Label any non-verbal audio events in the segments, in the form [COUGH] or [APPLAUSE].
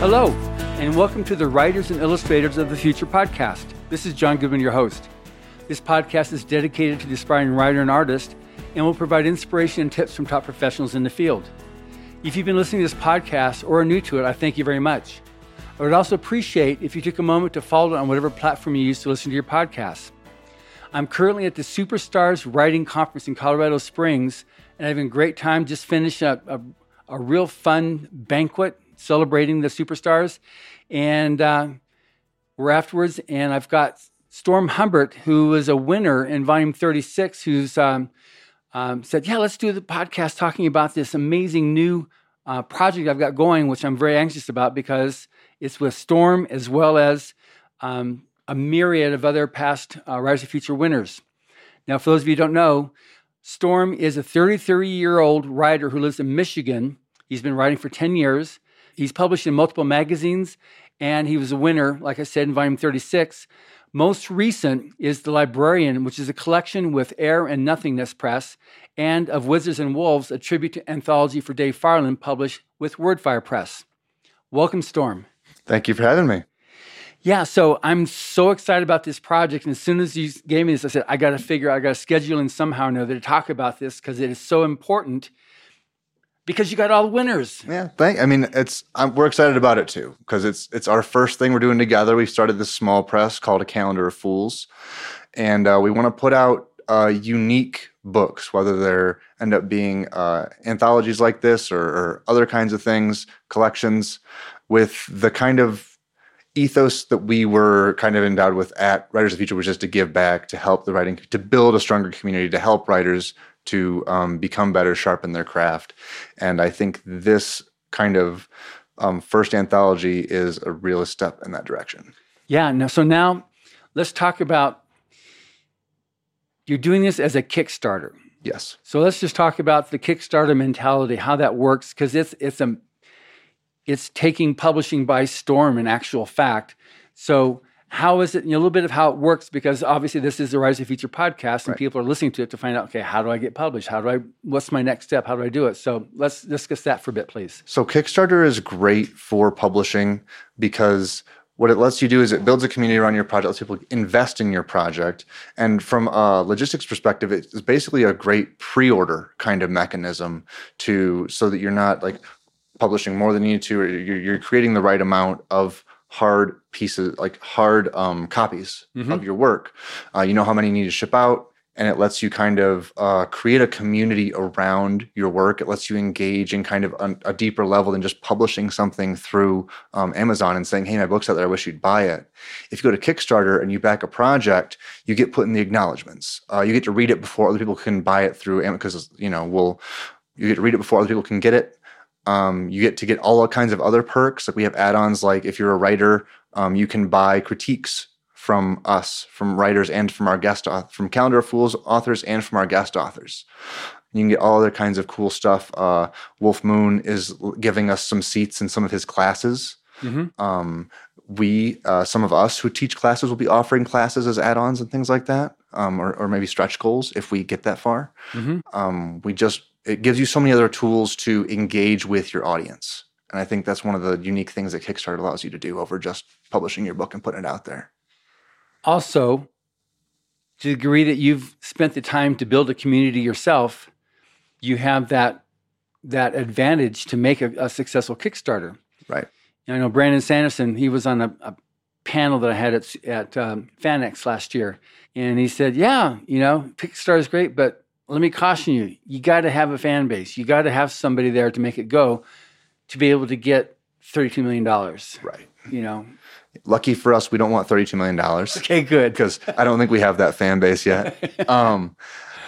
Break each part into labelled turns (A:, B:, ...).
A: Hello, and welcome to the Writers and Illustrators of the Future podcast. This is John Goodman, your host. This podcast is dedicated to the aspiring writer and artist and will provide inspiration and tips from top professionals in the field. If you've been listening to this podcast or are new to it, I thank you very much. I would also appreciate if you took a moment to follow it on whatever platform you use to listen to your podcast. I'm currently at the Superstars Writing Conference in Colorado Springs, and having a great time just finished a, a, a real fun banquet celebrating the superstars. And uh, we're afterwards, and I've got Storm Humbert, who was a winner in Volume 36, who's um, um, said, Yeah, let's do the podcast talking about this amazing new uh, project I've got going, which I'm very anxious about because it's with Storm as well as um, a myriad of other past uh, Writers of Future winners. Now, for those of you who don't know, Storm is a 33 year old writer who lives in Michigan. He's been writing for 10 years. He's published in multiple magazines, and he was a winner, like I said, in volume 36. Most recent is The Librarian, which is a collection with Air and Nothingness Press, and of Wizards and Wolves, a tribute to anthology for Dave Farland, published with Wordfire Press. Welcome, Storm.
B: Thank you for having me.
A: Yeah, so I'm so excited about this project. And as soon as you gave me this, I said, I got to figure, I got to schedule in somehow or another to talk about this because it is so important because you got all the winners.
B: Yeah, thank. I mean, it's I'm, we're excited about it too because it's it's our first thing we're doing together. We started this small press called a Calendar of Fools, and uh, we want to put out uh, unique books, whether they're end up being uh, anthologies like this or, or other kinds of things, collections, with the kind of ethos that we were kind of endowed with at Writers of the Future was just to give back, to help the writing, to build a stronger community, to help writers to um, become better, sharpen their craft. And I think this kind of um, first anthology is a real step in that direction.
A: Yeah. No, so now let's talk about you're doing this as a Kickstarter.
B: Yes.
A: So let's just talk about the Kickstarter mentality, how that works, because it's it's a it's taking publishing by storm in actual fact. So how is it, you know, a little bit of how it works, because obviously this is the Writers of Future podcast and right. people are listening to it to find out, okay, how do I get published? How do I, what's my next step? How do I do it? So let's discuss that for a bit, please.
B: So Kickstarter is great for publishing because what it lets you do is it builds a community around your project, lets people invest in your project. And from a logistics perspective, it's basically a great pre-order kind of mechanism to so that you're not like publishing more than you need to, or you're, you're creating the right amount of hard pieces, like hard um, copies mm-hmm. of your work. Uh, you know how many you need to ship out, and it lets you kind of uh, create a community around your work. It lets you engage in kind of a, a deeper level than just publishing something through um, Amazon and saying, "Hey, my book's out there. I wish you'd buy it." If you go to Kickstarter and you back a project, you get put in the acknowledgments. Uh, you get to read it before other people can buy it through Amazon because you know we'll you get to read it before other people can get it um, you get to get all kinds of other perks. Like we have add-ons. Like if you're a writer, um, you can buy critiques from us, from writers, and from our guest from Calendar of Fools authors, and from our guest authors. You can get all other kinds of cool stuff. Uh, Wulf Moon is giving us some seats in some of his classes. Mm-hmm. Um, we, uh, some of us who teach classes, will be offering classes as add-ons and things like that, um, or, or, maybe stretch goals if we get that far. Mm-hmm. Um, we just it gives you so many other tools to engage with your audience. And I think that's one of the unique things that Kickstarter allows you to do over just publishing your book and putting it out there.
A: Also, to the degree that you've spent the time to build a community yourself, you have that that advantage to make a, a successful Kickstarter.
B: Right.
A: And I know Brandon Sanderson. He was on a, a panel that I had at, at um, FanX last year, and he said, "Yeah, you know, Kickstarter is great, but let me caution you you got to have a fan base. You got to have somebody there to make it go to be able to get $32 million
B: right.
A: You know?
B: Lucky for us we don't want $32 million
A: okay good.
B: Because i don't think we have that fan base yet. [LAUGHS] Um,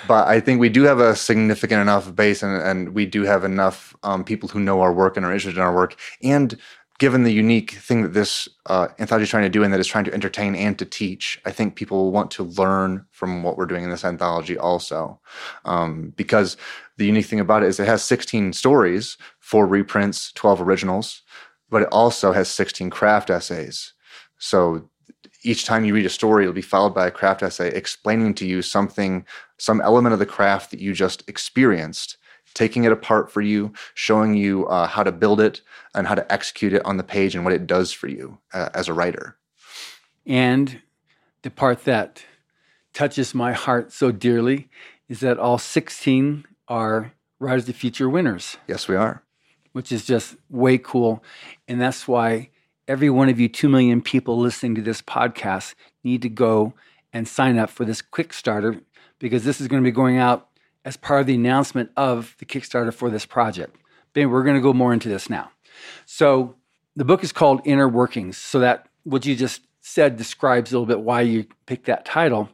B: but i think we do have a significant enough base and, and we do have enough um, people who know our work and are interested in our work. And given the unique thing that this uh, anthology is trying to do and that it's trying to entertain and to teach, I think people will want to learn from what we're doing in this anthology also. Um, because the unique thing about it is it has 16 stories, four reprints, 12 originals, but it also has 16 craft essays. So each time you read a story, it'll be followed by a craft essay explaining to you something, some element of the craft that you just experienced taking it apart for you, showing you uh, how to build it and how to execute it on the page and what it does for you uh, as a writer.
A: And the part that touches my heart so dearly is that all 16 are Writers of the Future winners.
B: Yes, we are.
A: Which is just way cool. And that's why every one of you 2 million people listening to this podcast need to go and sign up for this Kickstarter because this is going to be going out as part of the announcement of the Kickstarter for this project. But we're going to go more into this now. So the book is called Inner Workings. So that what you just said describes a little bit why you picked that title.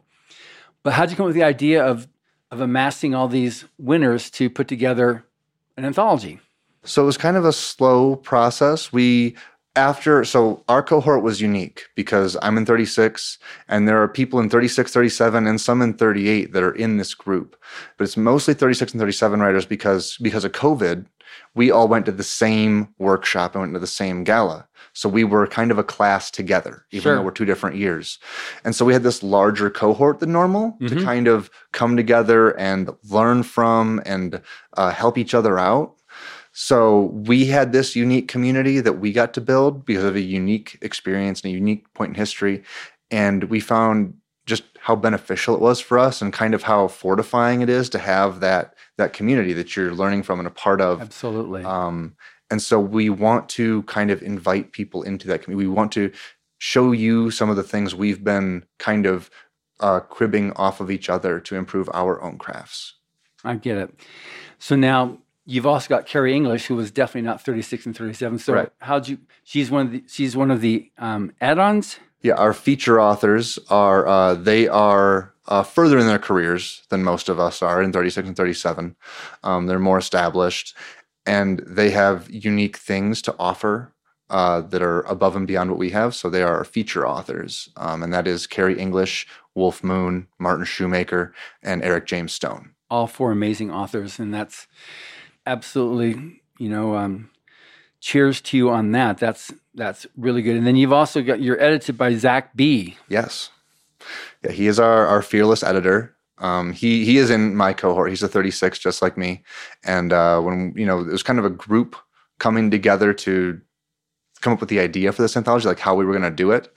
A: But how'd you come up with the idea of of amassing all these winners to put together an anthology?
B: So it was kind of a slow process. We after so our cohort was unique because I'm in 36 and there are people in 36, 37 and some in 38 that are in this group. But it's mostly 36 and 37 writers because because of COVID, we all went to the same workshop and went to the same gala. So we were kind of a class together, even sure. though we're two different years. And so we had this larger cohort than normal mm-hmm. to kind of come together and learn from and uh, help each other out. So we had this unique community that we got to build because of a unique experience and a unique point in history. And we found just how beneficial it was for us and kind of how fortifying it is to have that that community that you're learning from and a part of.
A: Absolutely.
B: Um, and so we want to kind of invite people into that community. We want to show you some of the things we've been kind of uh, cribbing off of each other to improve our own crafts.
A: I get it. So now you've also got Kary English, who was definitely not 36 and 37. So right. how'd you? She's one of the. She's one of the um, add-ons.
B: Yeah, our feature authors are. Uh, they are uh, further in their careers than most of us are in 36 and 37. Um, they're more established, and they have unique things to offer uh, that are above and beyond what we have. So they are feature authors, um, and that is Kary English, Wulf Moon, Martin Shoemaker, and Eric James Stone.
A: All four amazing authors, and that's absolutely, you know, um, cheers to you on that. That's that's really good. And then you've also got you're edited by Zach B.
B: Yes, yeah, he is our our fearless editor. Um, he he is in my cohort. He's a 36, just like me. And uh, when you know, it was kind of a group coming together to come up with the idea for this anthology, like how we were going to do it.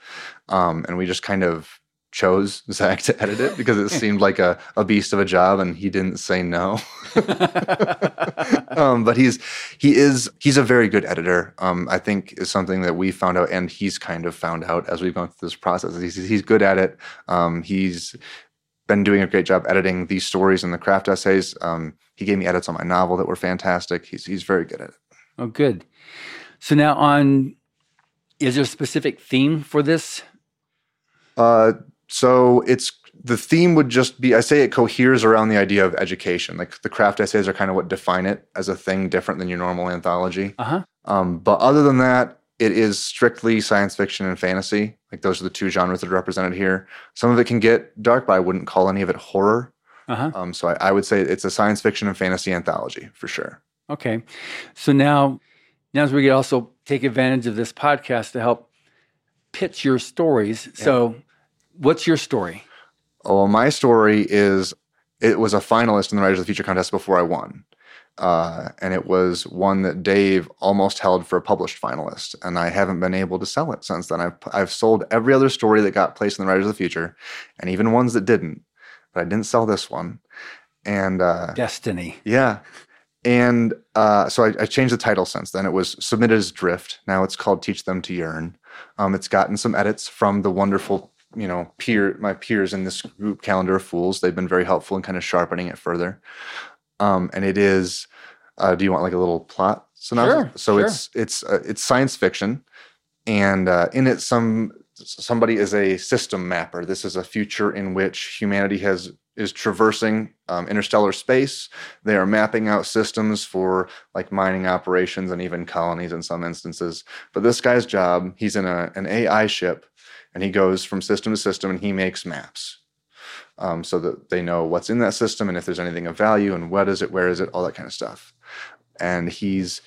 B: Um, and we just kind of chose Zach to edit it because it [LAUGHS] seemed like a, a beast of a job, and he didn't say no. [LAUGHS] um, but he's he is he's a very good editor. Um, I think is something that we found out, and he's kind of found out as we've gone through this process. He's he's good at it. Um, he's been doing a great job editing these stories and the craft essays. Um, he gave me edits on my novel that were fantastic. He's he's very good at it.
A: Oh, good. So now on, is there a specific theme for this?
B: Uh, so it's the theme would just be I say it coheres around the idea of education. Like the craft essays are kind of what define it as a thing different than your normal anthology.
A: Uh-huh.
B: Um, but other than that, it is strictly science fiction and fantasy. Like those are the two genres that are represented here. Some of it can get dark, but I wouldn't call any of it horror.
A: Uh-huh.
B: Um, so I, I, would say it's a science fiction and fantasy anthology for sure.
A: Okay, so now, now as we could also take advantage of this podcast to help pitch your stories. Yeah. So, what's your story?
B: Oh, well, my story is it was a finalist in the Writers of the Future contest before I won. Uh, and it was one that Dave almost held for a published finalist, and I haven't been able to sell it since then. I've I've sold every other story that got placed in the Writers of the Future, and even ones that didn't, but I didn't sell this one. And uh,
A: Destiny,
B: yeah. And uh, so I, I, changed the title since then. It was submitted as Drift. Now it's called Teach Them to Yearn. Um, it's gotten some edits from the wonderful, you know, peer my peers in this group, Calendar of Fools. They've been very helpful in kind of sharpening it further. Um, and it is uh, do you want like a little plot synopsis?
A: Sure,
B: so
A: sure.
B: it's it's uh, it's science fiction, and uh, in it some somebody is a system mapper. This is a future in which humanity has is traversing um, interstellar space. They are mapping out systems for like mining operations and even colonies in some instances. But this guy's job, he's in a, an AI ship, and he goes from system to system and he makes maps um, so that they know what's in that system and if there's anything of value and what is it, where is it, all that kind of stuff. And he's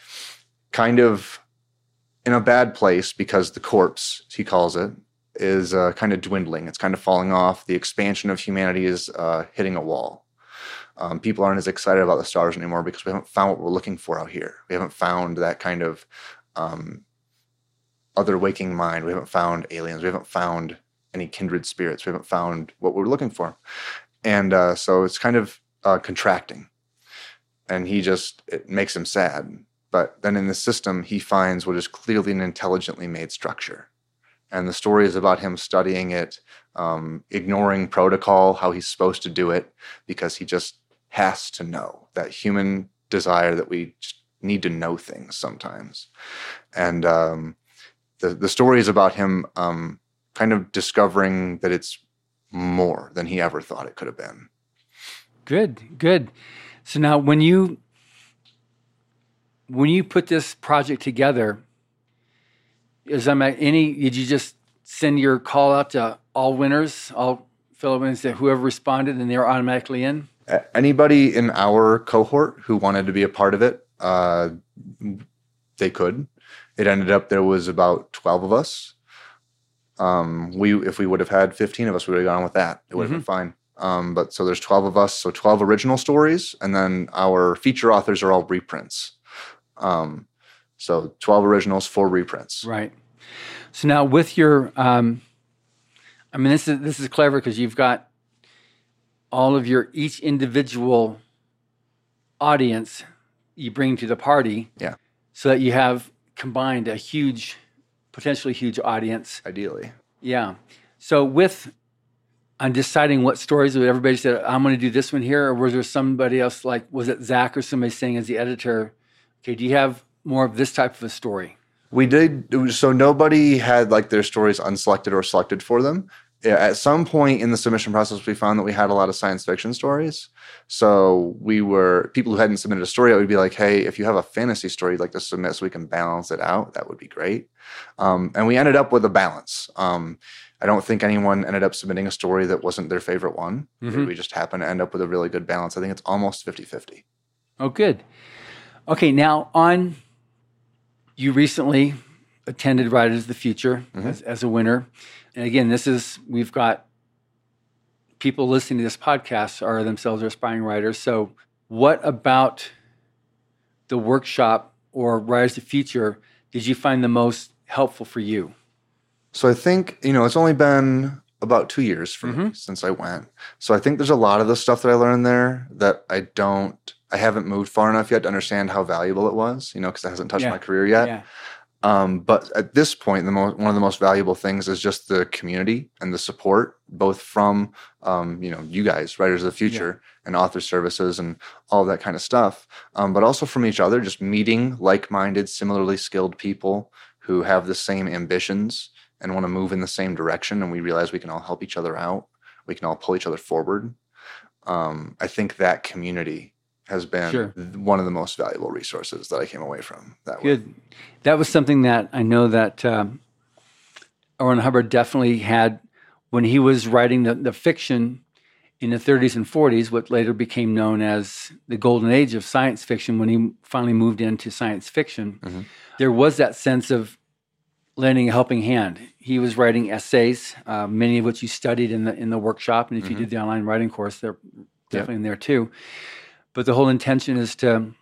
B: kind of in a bad place because the corpse, he calls it, is uh, kind of dwindling. It's kind of falling off. The expansion of humanity is uh, hitting a wall. Um, people aren't as excited about the stars anymore because we haven't found what we're looking for out here. We haven't found that kind of um, other waking mind. We haven't found aliens. We haven't found any kindred spirits. We haven't found what we're looking for. And uh, so it's kind of uh, contracting. And he just, it makes him sad. But then in the system, he finds what is clearly an intelligently made structure. And the story is about him studying it, um, ignoring protocol, how he's supposed to do it, because he just has to know that human desire that we need to know things sometimes. And um, the, the story is about him um, kind of discovering that it's more than he ever thought it could have been.
A: Good, good. So now when you when you put this project together, is that any did you just send your call out to all winners, all fellow winners that whoever responded and they're automatically in?
B: Anybody in our cohort who wanted to be a part of it, uh, they could. It ended up there was about twelve of us. Um, we if we would have had fifteen of us, we would have gone with that. It would have mm-hmm. been fine. Um, but so there's 12 of us, so 12 original stories, and then our feature authors are all reprints. Um, so 12 originals, four reprints.
A: Right. So now with your, um, I mean, this is this is clever because you've got all of your each individual audience you bring to the party.
B: Yeah.
A: So that you have combined a huge, potentially huge audience.
B: Ideally.
A: Yeah. So with on deciding what stories would everybody said i'm going to do this one here or was there somebody else like was it zach or somebody saying as the editor okay do you have more of this type of a story
B: we did so nobody had like their stories unselected or selected for them at some point in the submission process we found that we had a lot of science fiction stories so we were people who hadn't submitted a story I would be like hey if you have a fantasy story you'd like to submit so we can balance it out that would be great um, and we ended up with a balance um, I don't think anyone ended up submitting a story that wasn't their favorite one. Mm-hmm. We just happened to end up with a really good balance. I think it's almost 50 50.
A: Oh, good. Okay, now on, you recently attended Writers of the Future mm-hmm. as, as a winner. And again, this is, we've got people listening to this podcast are themselves aspiring writers. So, what about the workshop or Writers of the Future did you find the most helpful for you?
B: So I think, you know, it's only been about two years for mm-hmm. me since I went. So I think there's a lot of the stuff that I learned there that I don't, I haven't moved far enough yet to understand how valuable it was, you know, because it hasn't touched yeah. my career yet. Yeah. Um, but at this point, the mo- one of the most valuable things is just the community and the support, both from um, you know you guys, writers of the future, yeah. and author services, and all that kind of stuff. Um, but also from each other, just meeting like-minded, similarly skilled people who have the same ambitions and want to move in the same direction and we realize we can all help each other out we can all pull each other forward um, i think that community has been sure. one of the most valuable resources that i came away from that
A: good way. that was something that i know that um. Hubbard definitely had when he was writing the, the fiction in the 30s and 40s, what later became known as the golden age of science fiction, when he finally moved into science fiction, mm-hmm. there was that sense of lending a helping hand. He was writing essays, uh, many of which you studied in the in the workshop, and if mm-hmm. you did the online writing course, they're definitely yep. in there too. But the whole intention is to,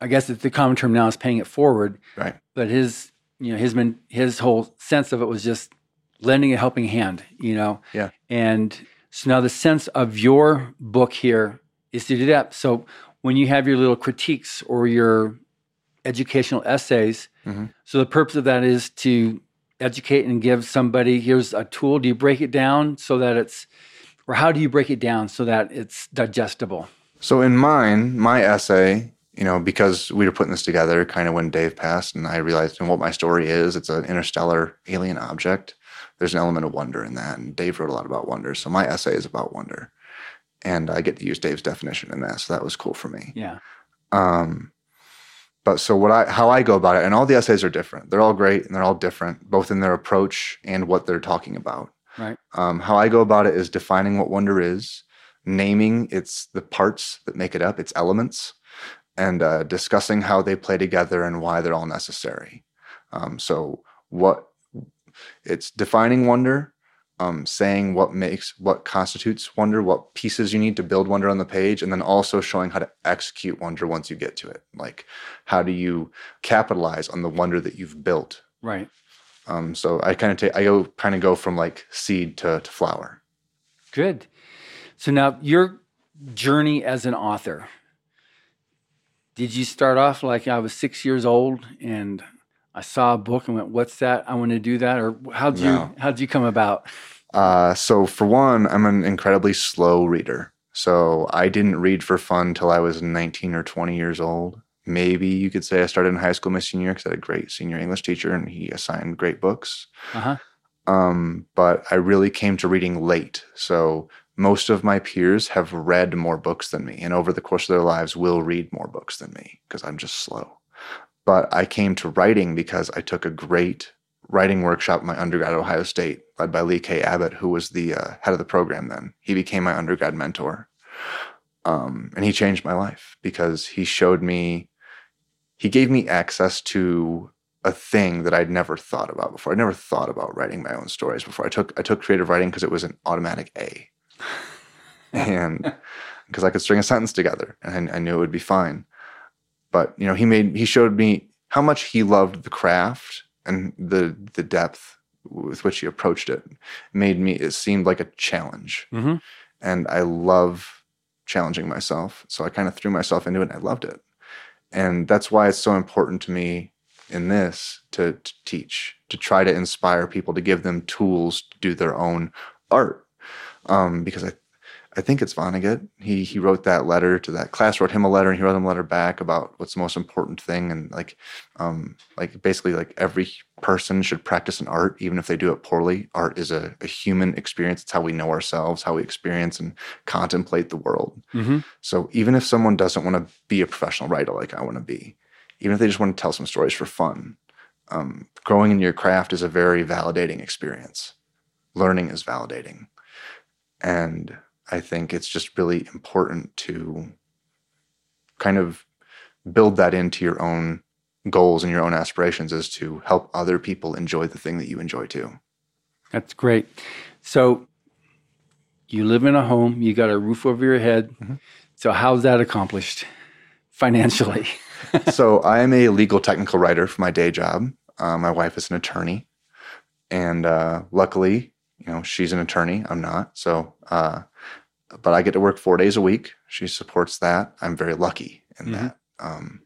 A: I guess the common term now is paying it forward.
B: Right.
A: But his, you know, his his whole sense of it was just lending a helping hand. You know.
B: Yeah.
A: And so now the sense of your book here is to do that. So when you have your little critiques or your educational essays. Mm-hmm. So the purpose of that is to educate and give somebody here's a tool. Do you break it down so that it's, or how do you break it down so that it's digestible?
B: So in mine, my essay, you know, because we were putting this together kind of when Dave passed, and I realized what my story is. It's an interstellar alien object. There's an element of wonder in that, and Dave wrote a lot about wonder. So my essay is about wonder, and I get to use Dave's definition in that. So that was cool for me.
A: Yeah.
B: Um, but so what I how I go about it, and all the essays are different. They're all great and they're all different, both in their approach and what they're talking about.
A: Right.
B: Um, how I go about it is defining what wonder is, naming its the parts that make it up, its elements, and uh, discussing how they play together and why they're all necessary. Um, so what it's defining wonder, um, saying what makes what constitutes wonder, what pieces you need to build wonder on the page, and then also showing how to execute wonder once you get to it. Like, how do you capitalize on the wonder that you've built?
A: Right.
B: Um, so I kind of take I go kind of go from like seed to, to flower.
A: Good. So now your journey as an author. Did you start off like I was six years old and I saw a book and went, "What's that? I want to do that." Or how'd you
B: No.
A: how'd you come about?
B: Uh, so for one, I'm an incredibly slow reader. So I didn't read for fun till I was 19 or 20 years old. Maybe you could say I started in high school my senior year because I had a great senior English teacher and he assigned great books.
A: Uh huh.
B: Um, but I really came to reading late. So most of my peers have read more books than me, and over the course of their lives will read more books than me because I'm just slow. But I came to writing because I took a great writing workshop in my undergrad at Ohio State, led by Lee K. Abbott, who was the uh, head of the program then. He became my undergrad mentor. Um, and he changed my life because he showed me, he gave me access to a thing that I'd never thought about before. I never thought about writing my own stories before. I took I took creative writing because it was an automatic A, [LAUGHS] and because I could string a sentence together, and I, I knew it would be fine. But you know, he made he showed me how much he loved the craft and the the depth with which he approached it. Made me it seemed like a challenge,
A: Mm-hmm.
B: and I love challenging myself. So I kind of threw myself into it, and I loved it, and that's why it's so important to me in this to, to teach, to try to inspire people, to give them tools to do their own art. Um, because I, I think it's Vonnegut. He he wrote that letter to that class, wrote him a letter, and he wrote him a letter back about what's the most important thing, and like, um, like basically like every person should practice an art, even if they do it poorly. Art is a, a human experience. It's how we know ourselves, how we experience and contemplate the world.
A: Mm-hmm.
B: So even if someone doesn't want to be a professional writer like I want to be, even if they just want to tell some stories for fun, um, growing in your craft is a very validating experience. Learning is validating. And I think it's just really important to kind of build that into your own goals and your own aspirations is to help other people enjoy the thing that you enjoy too.
A: That's great. So you live in a home, you got a roof over your head.
B: Mhm.
A: So how's that accomplished financially? [LAUGHS]
B: so I am a legal technical writer for my day job. Uh, my wife is an attorney, and uh, luckily, you know, she's an attorney. I'm not. So, uh, but I get to work four days a week. She supports that. I'm very lucky in
A: Mhm.
B: that. Um,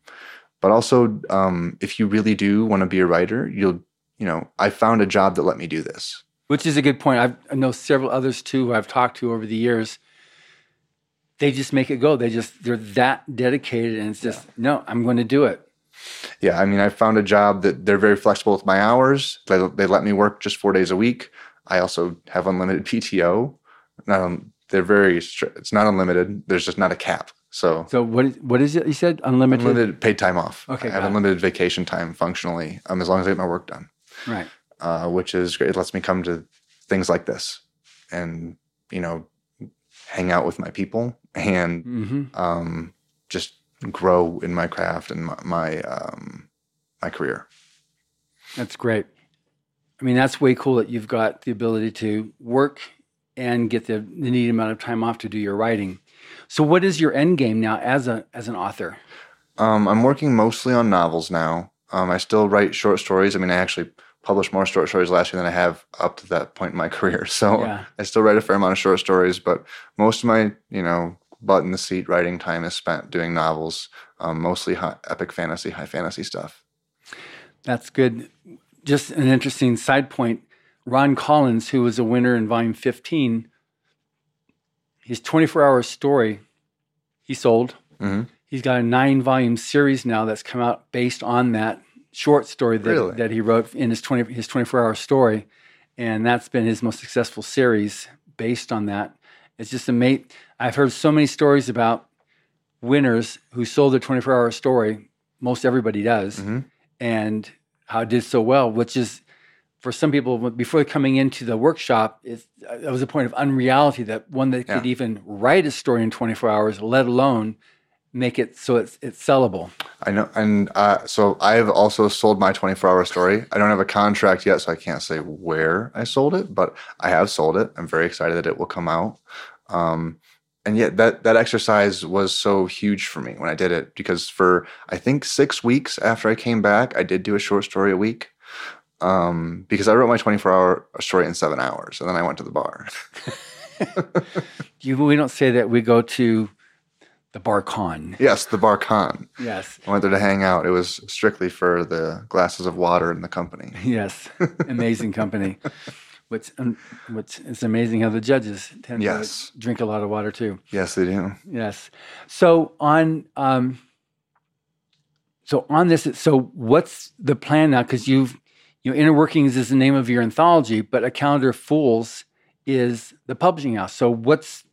B: but also, um, if you really do want to be a writer, you'll, you know, I found a job that let me do this.
A: Which is a good point. I've, I know several others too who I've talked to over the years. They just make it go. They just they're that dedicated, and it's just no. I'm going to do it.
B: Yeah, I mean, I found a job that they're very flexible with my hours. They, they let me work just four days a week. I also have unlimited PTO. Un, they're very it's not unlimited. There's just not a cap. So
A: So what is what is it? You said unlimited.
B: unlimited paid time off.
A: Okay,
B: I have
A: got it.
B: unlimited vacation time functionally, um, as long as I get my work done,
A: Right.
B: uh, which is great. It lets me come to things like this, and you know, hang out with my people and
A: hmm
B: um, just grow in my craft and my my, um, my career.
A: That's great. I mean, that's way cool that you've got the ability to work and get the, the needed amount of time off to do your writing. So, what is your end game now as a as an author?
B: Um, I'm working mostly on novels now. Um, I still write short stories. I mean, I actually published more short stories last year than I have up to that point in my [LAUGHS] career. So
A: Yeah.
B: I still write a fair amount of short stories, but most of my, you know, butt in the seat writing time is spent doing novels, um, mostly high, epic fantasy, high fantasy stuff.
A: That's good. Just an interesting side point. Ron Collins, who was a winner in volume 15, his 24 hour story, he sold.
B: hmm
A: He's got a nine volume series now that's come out based on that short story that,
B: Really?
A: that he wrote in his 20, his 24 hour story. And that's been his most successful series based on that. It's just a mate I've heard so many stories about winners who sold their 24 hour story. Most everybody does.
B: hmm
A: And how it did so well, which is for some people before coming into the workshop, it, it was a point of unreality that one that could even write a story in 24 hours, let alone make it so it's it's sellable.
B: I know, and uh, so I've also sold my 24 hour story. I don't have a contract yet, so I can't say where I sold it, but I have sold it. I'm very excited that it will come out. Um, and yet that that exercise was so huge for me when I did it because for I think six weeks after I came back, I did do a short story a week. Um, because I wrote my 24 hour story in seven hours, and then I went to the bar. [LAUGHS]
A: you, we don't say that. We go to the bar con.
B: Yes, the bar con.
A: Yes.
B: I went there to hang out. It was strictly for the glasses of water and the company.
A: Yes. Amazing company. [LAUGHS] What's um, what's it's amazing how the judges tend
B: yes.
A: to drink a lot of water too.
B: Yes, they do.
A: Yes. So on um so on this so what's the plan now cuz you've you know inner workings is the name of your anthology but a calendar of fools is the publishing house. So what's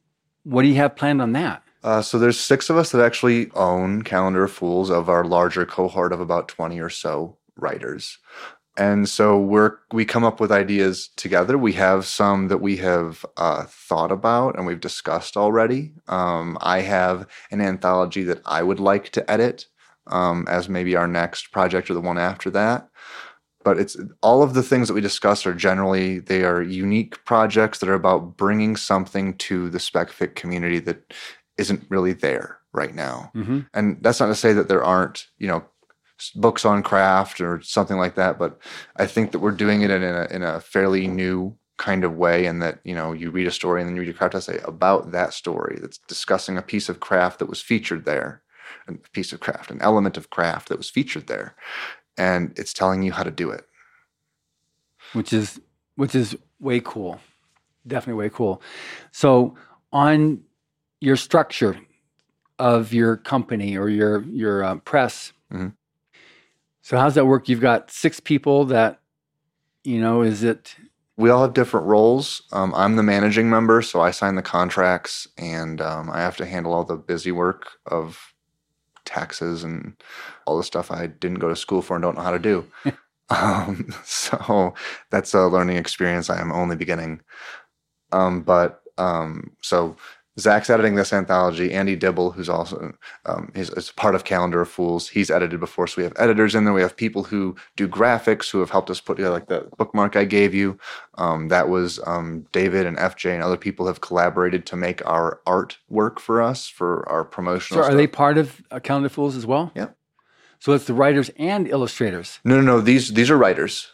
A: what do you have planned on that?
B: Uh, so there's six of us that actually own Calendar of Fools of our larger cohort of about 20 or so writers. And so we're we come up with ideas together. We have some that we have uh, thought about and we've discussed already. Um, I have an anthology that I would like to edit um, as maybe our next project or the one after that but it's all of the things that we discuss are generally they are unique projects that are about bringing something to the specfic community that isn't really there right now. Mm-hmm. And that's not to say that there aren't, you know, books on craft or something like that, but I think that we're doing it in a, in a fairly new kind of way and that, you know, you read a story and then you read a craft essay about that story that's discussing a piece of craft that was featured there, a piece of craft, an element of craft that was featured there. And it's telling you how to do it.
A: Which is which is way cool. Definitely way cool. So on your structure of your company or your your uh, press. Mm-hmm. So how's that work? You've got six people that, you know, is it?
B: We all have different roles. Um, I'm the managing member, so I sign the contracts, and um, I have to handle all the busy work of taxes and all the stuff I didn't go to school for and don't know how to do. [LAUGHS] um, [LAUGHS] so that's a learning experience I am only beginning. Um, but um, so Zach's editing this anthology. Andy Dibble, who's also um, is, is, part of Calendar of Fools, he's edited before. So we have editors in there. We have people who do graphics who have helped us put together, like the bookmark I gave you. Um, that was um, David and FJ and other people have collaborated to make our art work for us for our promotional.
A: So are stuff. they part of uh, Calendar of Fools as well?
B: Yeah.
A: So it's the writers and illustrators.
B: No, no, no. These these are writers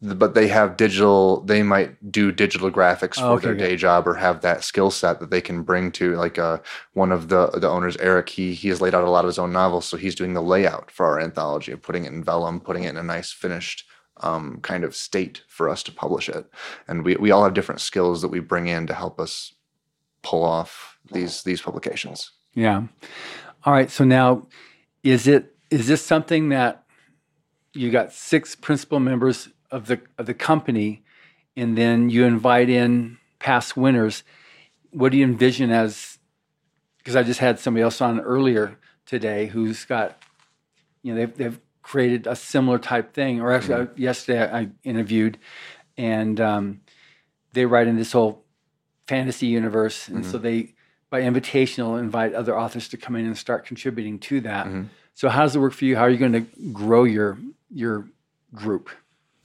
B: but they have digital they might do digital graphics for oh, okay, their day job or have that skill set that they can bring to like uh, one of the the owners eric he he has laid out a lot of his own novels so he's doing the layout for our anthology of putting it in vellum putting it in a nice finished um, kind of state for us to publish it. And we, we all have different skills that we bring in to help us pull off these these publications.
A: Yeah. All right so now is it is this something that you got six principal members of the of the company, and then you invite in past winners. What do you envision as? Because I just had somebody else on earlier today who's got, you know, they've they've created a similar type thing. Or actually, mm-hmm. I, yesterday I interviewed, and um, they write in this whole fantasy universe, and mm-hmm. so they by invitation will invite other authors to come in and start contributing to that. Mm-hmm. So how does it work for you? How are you going to grow your your group?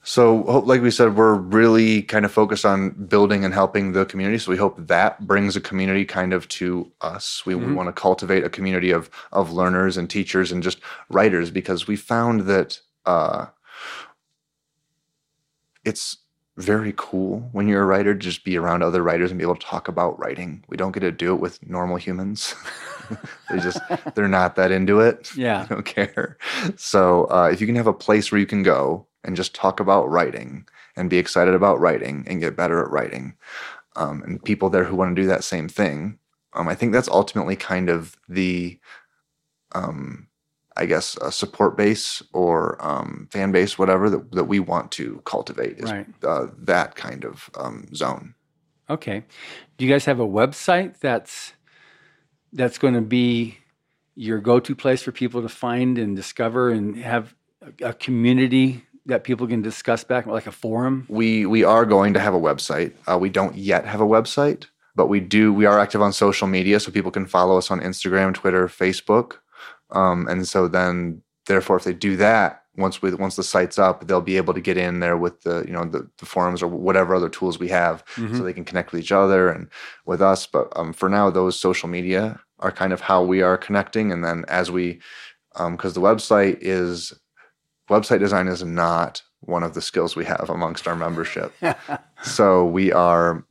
B: So, like we said, we're really kind of focused on building and helping the community. So, we hope that brings a community kind of to us. We, mm-hmm. we want to cultivate a community of of learners and teachers and just writers because we found that uh, it's very cool when you're a writer to just be around other writers and be able to talk about writing. We don't get to do it with normal humans. [LAUGHS] they just [LAUGHS] they're not that into it.
A: Yeah, [LAUGHS]
B: they don't care. So, uh, if you can have a place where you can go and just talk about writing and be excited about writing and get better at writing. Um, and people there who want to do that same thing. Um, I think that's ultimately kind of the, um, I guess, a support base or um, fan base, whatever that, that we want to cultivate is right. uh, that kind of um, zone.
A: Okay. Do you guys have a website that's that's going to be your go-to place for people to find and discover and have a, a community that people can discuss back, like a forum?
B: We we are going to have a website. Uh, we don't yet have a website. but we do we are active on social media, so people can follow us on Instagram, Twitter, Facebook, um, and so then therefore, if they do that, once we once the site's up, they'll be able to get in there with the you know the, the forums or whatever other tools we have,
A: Mhm.
B: so they can connect with each other and with us. But um, for now, those social media are kind of how we are connecting, and then as we because the website is website design is not one of the skills we have amongst our membership. [LAUGHS] so we are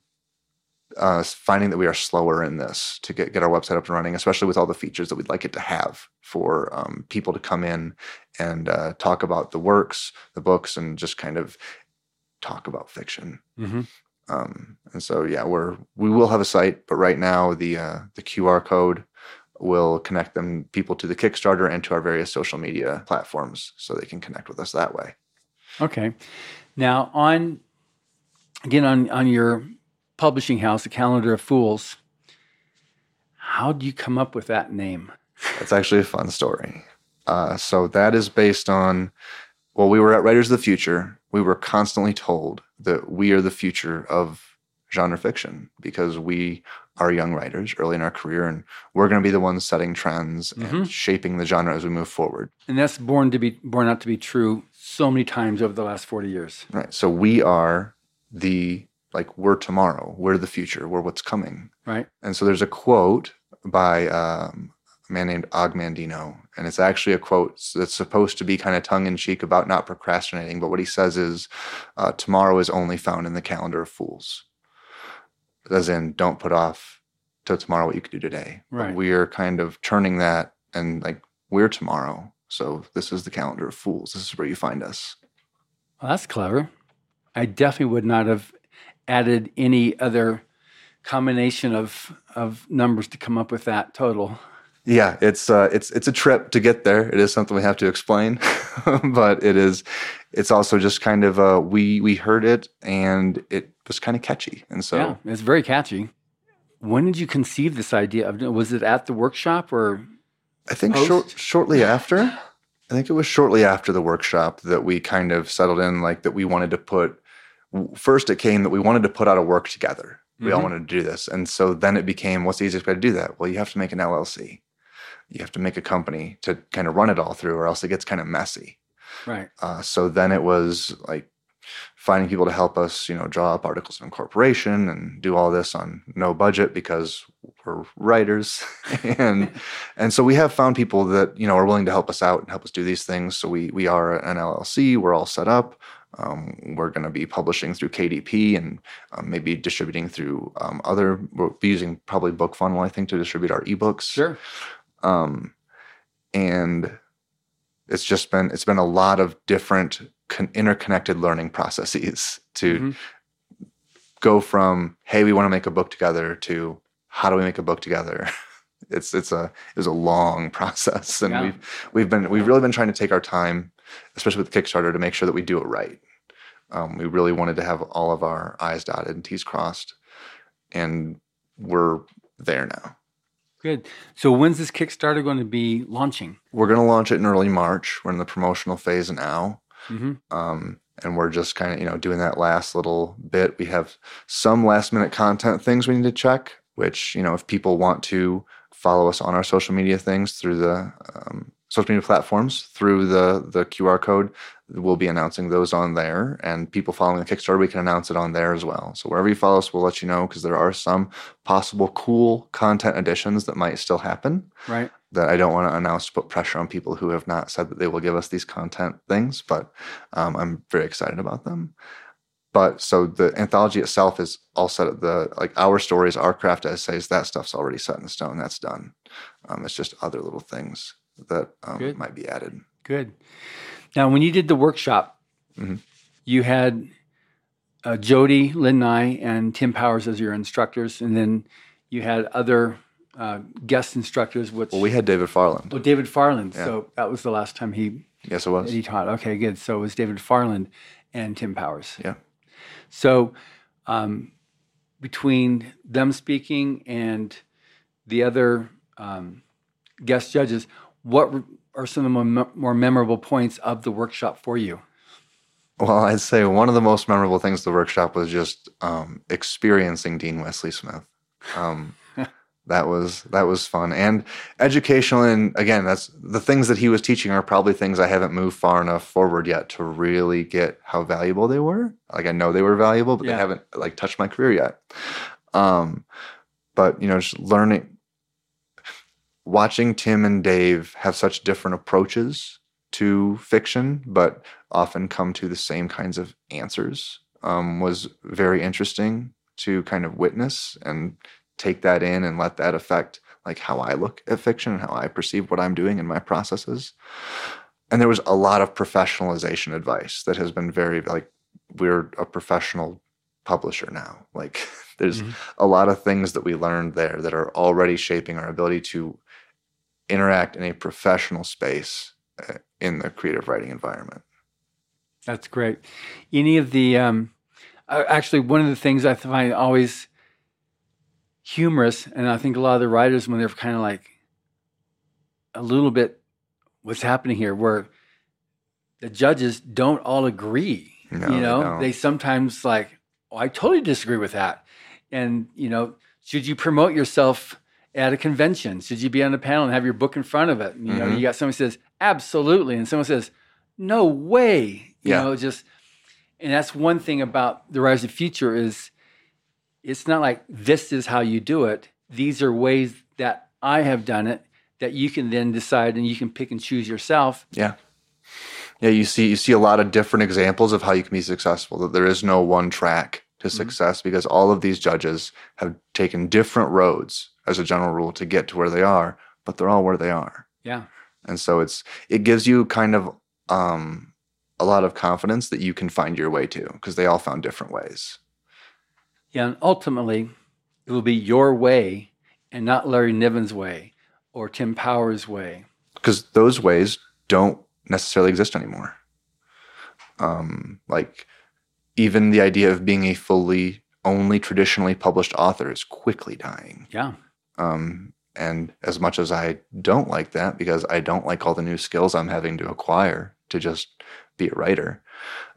B: uh, finding that we are slower in this to get, get our website up and running, especially with all the features that we'd like it to have for um, people to come in and uh, talk about the works, the books, and just kind of talk about fiction.
A: hmm
B: Um, and so, yeah, we're we will have a site, but right now the uh, the QR code will connect them people to the Kickstarter and to our various social media platforms, so they can connect with us that way.
A: Okay. Now, on again on on your publishing house, the Calendar of Fools. How do you come up with that name?
B: It's actually a fun story. Uh, so that is based on, well, we were at Writers of the Future. We were constantly told that we are the future of genre fiction because we are young writers early in our career and we're going to be the ones setting trends
A: Mhm.
B: and shaping the genre as we move forward.
A: And that's born to be born out to be true so many times over the last forty years.
B: Right. So we are the, like, we're tomorrow, we're the future, we're what's coming.
A: Right.
B: And so there's a quote by um, a man named Og Mandino, and it's actually a quote that's supposed to be kind of tongue in cheek about not procrastinating. But what he says is, uh, "Tomorrow is only found in the calendar of fools," as in, don't put off till tomorrow what you could do today.
A: Right.
B: We're kind of turning that and like we're tomorrow. So this is the calendar of fools. This is where you find us.
A: Well, that's clever. I definitely would not have added any other combination of of numbers to come up with that total.
B: Yeah, it's uh, it's it's a trip to get there. It is something we have to explain, [LAUGHS] but it is. It's also just kind of uh, we we heard it and it was kind of catchy, and so
A: yeah, it's very catchy. When did you conceive this idea of was it at the workshop or
B: I think
A: Post?
B: short, shortly after, I think it was shortly after the workshop that we kind of settled in, like that we wanted to put. First, it came that we wanted to put out a work together. We all
A: Mhm.
B: wanted to do this, and so then it became, what's the easiest way to do that? Well, you have to make an LLC. You have to make a company to kind of run it all through, or else it gets kind of messy.
A: right?
B: Uh, so then it was like finding people to help us, you know, draw up articles of incorporation and do all this on no budget because we're writers, [LAUGHS] and [LAUGHS] and so we have found people that you know are willing to help us out and help us do these things. So we we are an LLC. We're all set up. Um, we're going to be publishing through KDP and um, maybe distributing through um, other. We'll be using probably Book Funnel, I think, to distribute our ebooks
A: Sure.
B: Um, and it's just been it's been a lot of different con- interconnected learning processes to
A: Mhm.
B: go from hey we want to make a book together to how do we make a book together [LAUGHS] it's it's a it was a long [LAUGHS] process and
A: Yeah.
B: we've we've been we've really been trying to take our time especially with kickstarter to make sure that we do it right um, we really wanted to have all of our i's dotted and t's crossed and we're there now
A: Good. So when's this Kickstarter going to be launching?
B: We're going to launch it in early March. We're in the promotional phase now.
A: hmm
B: Um, and we're just kind of, you know, doing that last little bit. We have some last minute content things we need to check, which, you know, if people want to follow us on our social media things through the um, social media platforms, through the, the QR code, we'll be announcing those on there. And people following the Kickstarter, we can announce it on there as well. So wherever you follow us, we'll let you know because there are some possible cool content additions that might still happen
A: Right.
B: that I don't want to announce to put pressure on people who have not said that they will give us these content things, but um, I'm very excited about them. But so the anthology itself is all set at the like our stories, our craft essays, that stuff's already set in stone. That's done. Um, it's just other little things that um, might be added.
A: Good. Now, when you did the workshop,
B: Mhm.
A: you had uh, Jody, Lynn Nye, and Tim Powers as your instructors, and then you had other uh, guest instructors. Which
B: Well, we had David Farland.
A: oh, David Farland.
B: Yeah.
A: So that was the last time he
B: Yes, it was.
A: he taught. Okay, good. So it was David Farland and Tim Powers.
B: Yeah.
A: So um, between them speaking and the other um, guest judges, what are some of the more, more memorable points of the workshop for you?
B: Well, I'd say one of the most memorable things of the workshop was just um, experiencing Dean Wesley Smith Um, [LAUGHS] that was that was fun and educational. And again, that's the things that he was teaching are probably things I haven't moved far enough forward yet to really get how valuable they were. Like I know they were valuable, but
A: Yeah.
B: they haven't like touched my career yet. Um, but you know, just learning, watching Tim and Dave have such different approaches to fiction, but often come to the same kinds of answers um, was very interesting to kind of witness and take that in and let that affect like how I look at fiction and how I perceive what I'm doing in my processes. And there was a lot of professionalization advice that has been very like we're a professional publisher now. Like [LAUGHS] there's
A: Mhm.
B: a lot of things that we learned there that are already shaping our ability to interact in a professional space uh, in the creative writing environment.
A: That's great. Any of the um, actually one of the things I find always humorous, and I think a lot of the writers when they're kind of like a little bit, what's happening here, where the judges don't all agree.
B: No,
A: you know,
B: don't.
A: they sometimes like, oh, I totally disagree with that. And you know, should you promote yourself at a convention? Should you be on a panel and have your book in front of it? You know,
B: Mhm.
A: you got someone says absolutely, and someone says no way. You
B: Yeah.
A: know, just and that's one thing about the Writers of the Future is it's not like this is how you do it. These are ways that I have done it that you can then decide and you can pick and choose yourself.
B: Yeah. Yeah, you see you see a lot of different examples of how you can be successful. That there is no one track to success because all of these judges have taken different roads as a general rule to get to where they are, but they're all where they are.
A: Yeah.
B: And so it's it gives you kind of um a lot of confidence that you can find your way to because they all found different ways.
A: Yeah, and ultimately, it will be your way and not Larry Niven's way or Tim Powers' way.
B: because those ways don't necessarily exist anymore. Um, like even the idea of being a fully only traditionally published author is quickly dying.
A: Yeah,
B: Um, and as much as I don't like that, because I don't like all the new skills I'm having to acquire to just be a writer,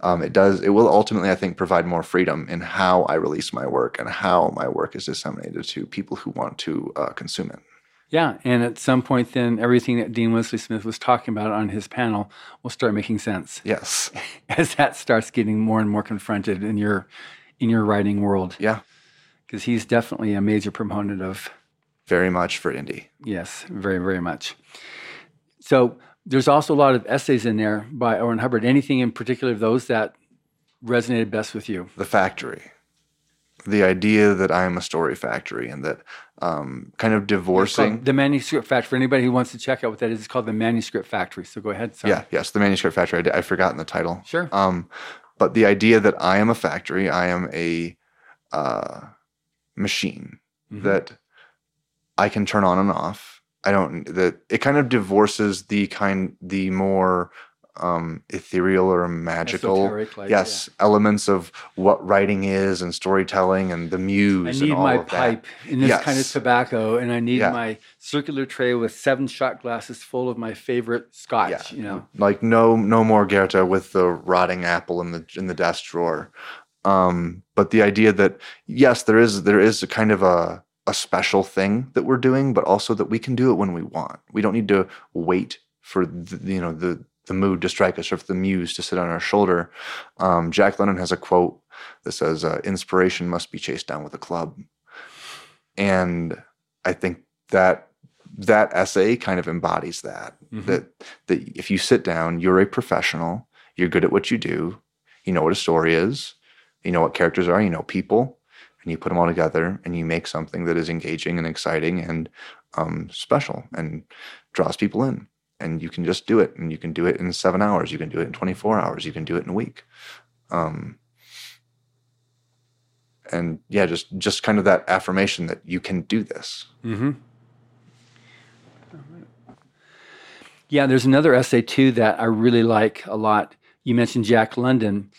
B: um, it does. It will ultimately, I think, provide more freedom in how I release my work and how my work is disseminated to people who want to uh, consume it.
A: Yeah. And at some point, then everything that Dean Wesley Smith was talking about on his panel will start making sense
B: Yes. [LAUGHS]
A: as that starts getting more and more confronted in your in your writing world.
B: Yeah.
A: Because he's definitely a major proponent of
B: Very much for indie.
A: Yes, very, very much. So there's also a lot of essays in there by L. Ron Hubbard. Anything in particular of those that resonated best with you?
B: the factory the idea that i'm a story factory and that um, kind of divorcing
A: the Manuscript Factory. For anybody who wants to check out what that is, it's called the Manuscript Factory. So go ahead. Sorry.
B: yeah yes the manuscript factory I, i've forgotten the title
A: Sure.
B: um, but the idea that i am a factory i am a uh, machine
A: Mhm.
B: that i can turn on and off i don't that it kind of divorces the kind the more um, ethereal or magical
A: like,
B: yes elements of what writing is and storytelling and the muse.
A: I need
B: and all
A: my
B: that.
A: pipe in this kind of tobacco, and I need
B: Yeah.
A: my circular tray with seven shot glasses full of my favorite scotch.
B: Yeah.
A: You know,
B: like no no more Goethe with the rotting apple in the in the desk drawer. Um, but the idea that yes, there is there is a kind of a a special thing that we're doing, but also that we can do it when we want. We don't need to wait for the, you know the the mood to strike us or for the muse to sit on our shoulder. Um, Jack London has a quote that says, uh, "Inspiration must be chased down with a club," and I think that that essay kind of embodies that
A: Mhm.
B: that that if you sit down, you're a professional, you're good at what you do, you know what a story is, you know what characters are, you know people, and you put them all together and you make something that is engaging and exciting and um, special and draws people in. And you can just do it, and you can do it in seven hours, you can do it in 24 hours, you can do it in a week. Um, and yeah, just just kind of that affirmation that you can do this.
A: Mm-hmm. Yeah, there's another essay too that I really like a lot. You mentioned Jack London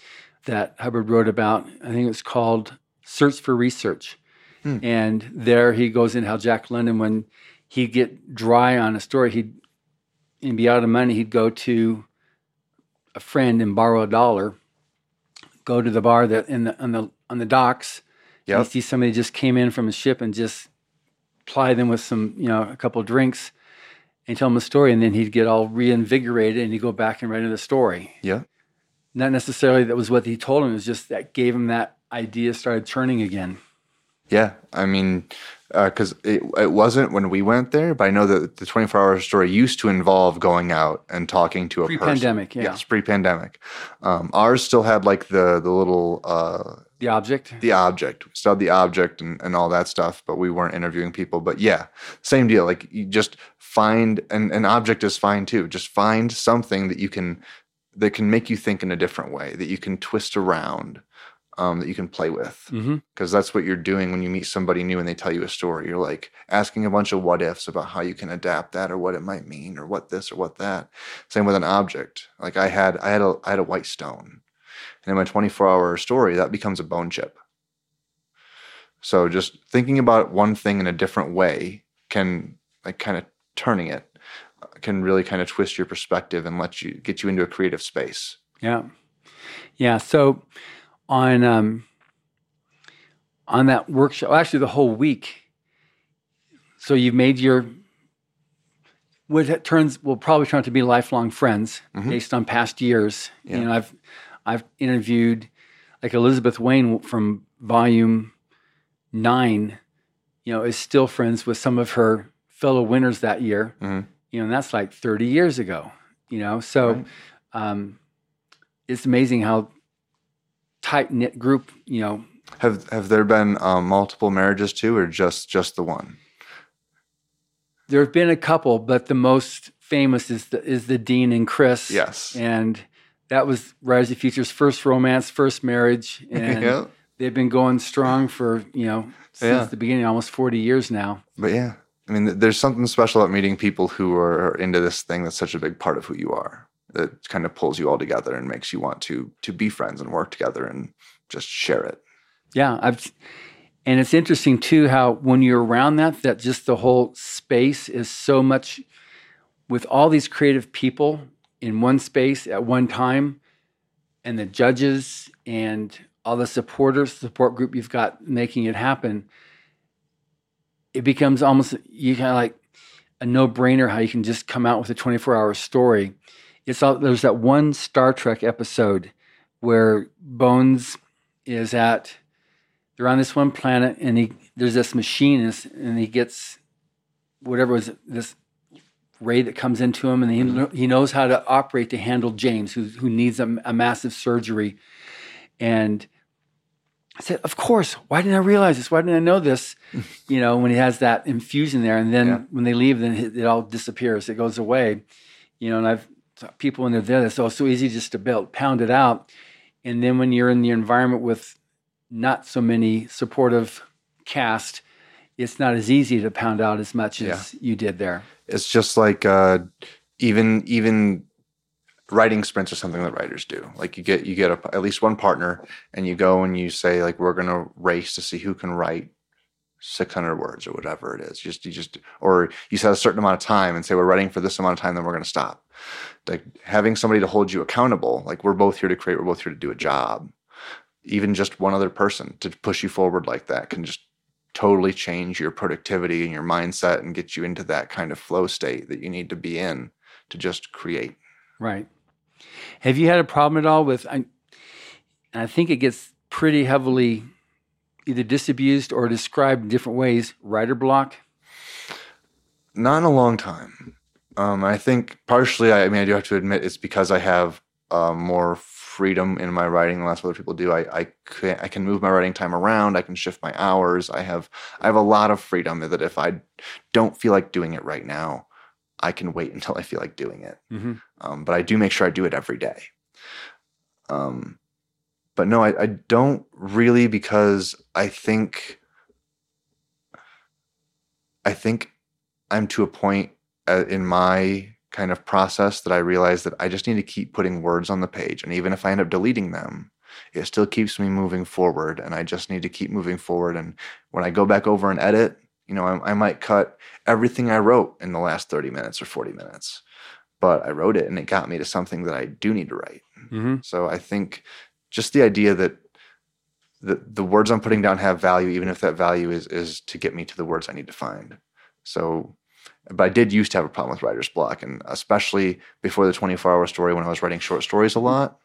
A: that Hubbard wrote about. I think it's called Search for Research.
B: Hmm.
A: And there he goes in how Jack London, when he'd get dry on a story, he'd and be out of money, he'd go to a friend and borrow a dollar, go to the bar that in the on the on the docks
B: Yep.
A: You see somebody just came in from a ship and just ply them with some, you know, a couple of drinks and tell them a story, and then he'd get all reinvigorated and he'd go back and write another story.
B: Yeah.
A: Not necessarily that was what he told him; it was just that gave him that idea, started churning again.
B: Yeah, I mean, because uh, it it wasn't when we went there, but I know that the 24 hour story used to involve going out and talking to a
A: pre-pandemic.
B: person.
A: Yeah.
B: Yes, pre-pandemic. Um, ours still had like the the little uh,
A: the object.
B: the object, we still had the object and, and all that stuff, but we weren't interviewing people. But yeah, same deal. Like you just find and an object is fine too. Just find something that you can that can make you think in a different way, that you can twist around um, that you can play with because
A: Mm-hmm.
B: that's what you're doing when you meet somebody new and they tell you a story. You're like asking a bunch of what ifs about how you can adapt that or what it might mean or what this or what that. Same with an object. Like I had, I had a, I had a white stone, and in my 24 hour story, that becomes a bone chip. So just thinking about one thing in a different way can like kind of turning it uh, can really kind of twist your perspective and let you get you into a creative space.
A: Yeah, yeah. So on um, on that workshop, actually the whole week. So you've made your what turns will probably turn out to be lifelong friends
B: Mhm.
A: based on past years.
B: Yeah.
A: You know, I've I've interviewed like Elizabeth Wayne from Volume Nine. You know, is still friends with some of her fellow winners that year.
B: Mhm.
A: You know, and that's like thirty years ago. You know, so
B: Right.
A: um, it's amazing how tight knit group. You know,
B: Have have there been um, multiple marriages too, or just just the one?
A: there have been a couple, but the most famous is the is the Dean and Chris.
B: Yes.
A: and that was Writers of Future's first romance, first marriage, [LAUGHS] and
B: yeah.
A: they've been going strong for you know since
B: Yeah.
A: the beginning, almost forty years now.
B: But yeah, I mean, there's something special about meeting people who are into this thing that's such a big part of who you are. That kind of pulls you all together and makes you want to to be friends and work together and just share it.
A: Yeah, I've, and it's interesting too how when you're around that, that just the whole space is so much with all these creative people in one space at one time, and the judges and all the supporters, support group you've got making it happen. It becomes almost you kind of like a no brainer how you can just come out with a 24 hour story. It's all there's that one Star Trek episode where Bones is at they're on this one planet and he there's this machinist and he gets whatever was this ray that comes into him and he, he knows how to operate to handle James who, who needs a, a massive surgery. And I said of course why didn't I realize this? Why didn't I know this? [LAUGHS] You know when he has that infusion there and then
B: Yeah.
A: when they leave then it all disappears it goes away. You know and I've people when they're there it's oh, so easy just to build pound it out and then when you're in the environment with not so many supportive cast, it's not as easy to pound out as much as you did there.
B: It's just like uh, even even writing sprints are something that writers do. Like you get you get a, at least one partner, and you go and you say like we're going to race to see who can write 600 words or whatever it is. Just you just or you set a certain amount of time and say we're writing for this amount of time, then we're going to stop. Like having somebody to hold you accountable. Like we're both here to create. We're both here to do a job. Even just one other person to push you forward like that can just totally change your productivity and your mindset and get you into that kind of flow state that you need to be in to just create.
A: Right. Have you had a problem at all with? I, I think it gets pretty heavily either disabused or described in different ways. Writer block.
B: Not in a long time. Um, I think partially, I, I mean, I do have to admit it's because I have uh, more freedom in my writing than lots of other people do. I I can, I can move my writing time around. I can shift my hours. I have I have a lot of freedom that if I don't feel like doing it right now, I can wait until I feel like doing it.
A: Mm-hmm.
B: um, but I do make sure I do it every day. Um, but no, I, I don't really because I think I think I'm to a point uh, in my kind of process that I realize that I just need to keep putting words on the page, and even if I end up deleting them, it still keeps me moving forward, and I just need to keep moving forward. And when I go back over and edit, you know, I, I might cut everything I wrote in the last 30 minutes or 40 minutes but I wrote it and it got me to something that I do need to write.
A: Mm-hmm.
B: So I think just the idea that the the words I'm putting down have value, even if that value is is to get me to the words I need to find. So, but I did used to have a problem with writer's block, and especially before the 24 hour story when I was writing short stories a lot,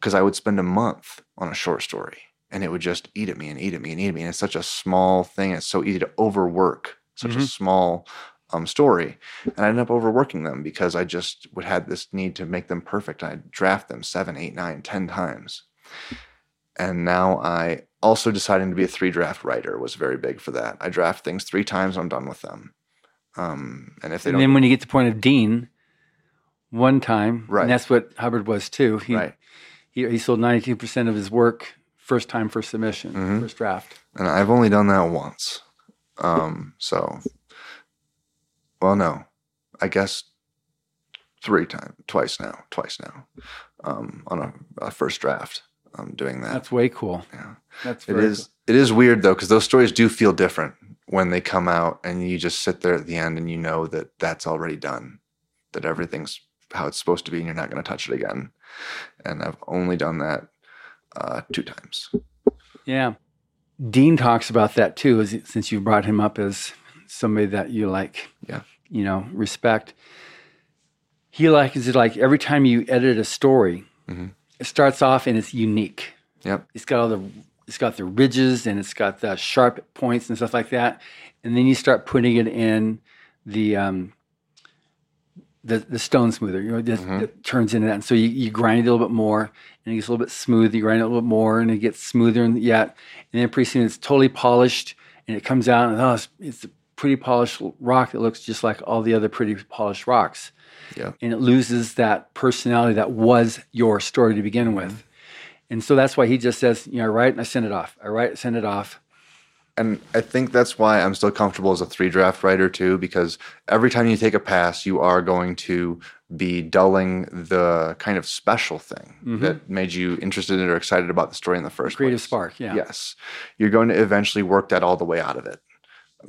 B: because I would spend a month on a short story and it would just eat at me and eat at me and eat at me. And it's such a small thing. It's so easy to overwork such
A: Mhm.
B: a small um, story. And I ended up overworking them because I just would had this need to make them perfect. I'd draft them seven, eight, nine, ten times. And now I also deciding to be a three draft writer was very big for that. I draft things three times, I'm done with them. Um, and if they
A: And then when you get to the point of Dean, one time,
B: Right.
A: and that's what Hubbard was too. He,
B: right.
A: he, he sold 92% of his work first time for submission,
B: Mhm.
A: first draft.
B: and I've only done that once. Um, so, well, no, I guess three times, twice now, twice now, um, on a, a first draft. I'm doing that.
A: That's way cool.
B: yeah,
A: That's
B: it is. It is weird though, because those stories do feel different when they come out, and you just sit there at the end and you know that that's already done, that everything's how it's supposed to be, and you're not going to touch it again. And I've only done that uh, two times.
A: Yeah. Dean talks about that too, as, since you brought him up as somebody that you like,
B: Yeah.
A: you know, respect. He likes it like every time you edit a story,
B: Mhm.
A: It starts off and it's unique.
B: Yep.
A: It's got all the it's got the ridges and it's got the sharp points and stuff like that. And then you start putting it in the um, the the stone smoother, you know, that,
B: Mhm.
A: that turns into that. And so you, you grind it a little bit more and it gets a little bit smooth. You grind it a little bit more and it gets smoother and yet and then pretty soon it's totally polished and it comes out and oh it's, it's a pretty polished rock that looks just like all the other pretty polished rocks.
B: Yeah.
A: And it loses that personality that was your story to begin with. And so that's why he just says, you know, I write and I send it off. I write, send it off.
B: And I think that's why I'm still comfortable as a three draft writer too, because every time you take a pass, you are going to be dulling the kind of special thing
A: Mhm.
B: that made you interested in or excited about the story in the first
A: Creative
B: place.
A: spark, yeah.
B: Yes. You're going to eventually work that all the way out of it.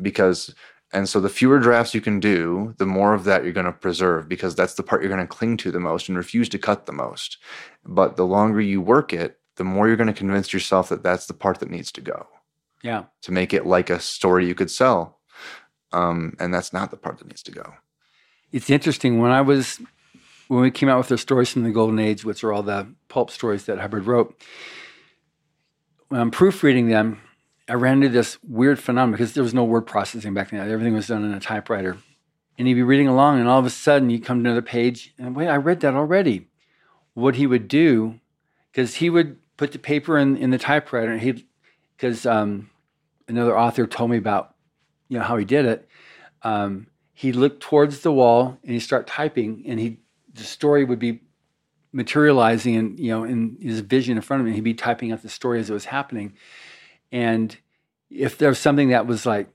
B: Because and so the fewer drafts you can do, the more of that you're going to preserve because that's the part you're going to cling to the most and refuse to cut the most. But the longer you work it, the more you're going to convince yourself that that's the part that needs to go
A: Yeah.
B: to make it like a story you could sell. Um, and that's not the part that needs to go.
A: It's interesting. When I was, when we came out with our stories from the Golden Age, which are all the pulp stories that Hubbard wrote, when I'm proofreading them, I ran into this weird phenomenon because there was no word processing back then. Everything was done in a typewriter. And he'd be reading along, and all of a sudden you come to another page, and wait, I read that already. What he would do, because he would put the paper in, in the typewriter, and he, because um, another author told me about, you know, how he did it. Um, he'd look towards the wall and he'd start typing, and he, the story would be materializing, and you know, in his vision in front of him, he'd be typing out the story as it was happening. And if there was something that was like,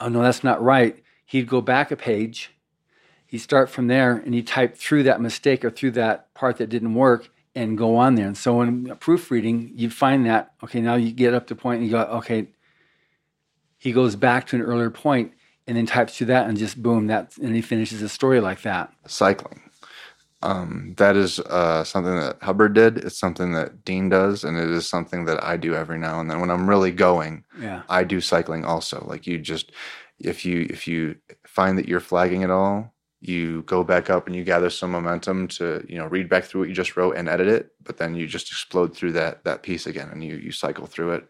A: oh no, that's not right, he'd go back a page. He'd start from there and he'd type through that mistake or through that part that didn't work and go on there. And so when proofreading, you'd find that, okay, now you get up to point and you go, okay, he goes back to an earlier point and then types through that and just boom, that and he finishes the story like that.
B: Cycling. Um, that is uh, something that Hubbard did. It's something that Dean does, and it is something that I do every now and then. When I'm really going,
A: Yeah.
B: I do cycling also. Like you just, if you if you find that you're flagging it all, you go back up and you gather some momentum to you know read back through what you just wrote and edit it. But then you just explode through that that piece again, and you you cycle through it.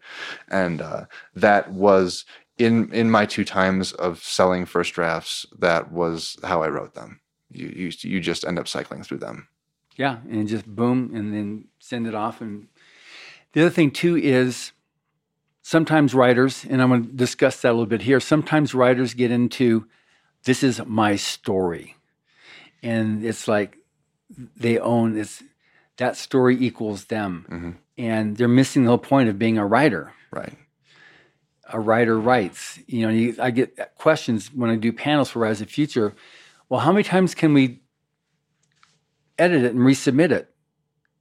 B: And uh, that was in in my two times of selling first drafts. That was how I wrote them. You you you just end up cycling through them.
A: Yeah, and just boom, and then send it off. And the other thing too is sometimes writers, and I'm going to discuss that a little bit here. Sometimes writers get into this is my story, and it's like they own this. That story equals them,
B: Mhm.
A: and they're missing the whole point of being a writer.
B: Right.
A: A writer writes. You know, you, I get questions when I do panels for Writers of the Future. Well, how many times can we edit it and resubmit it?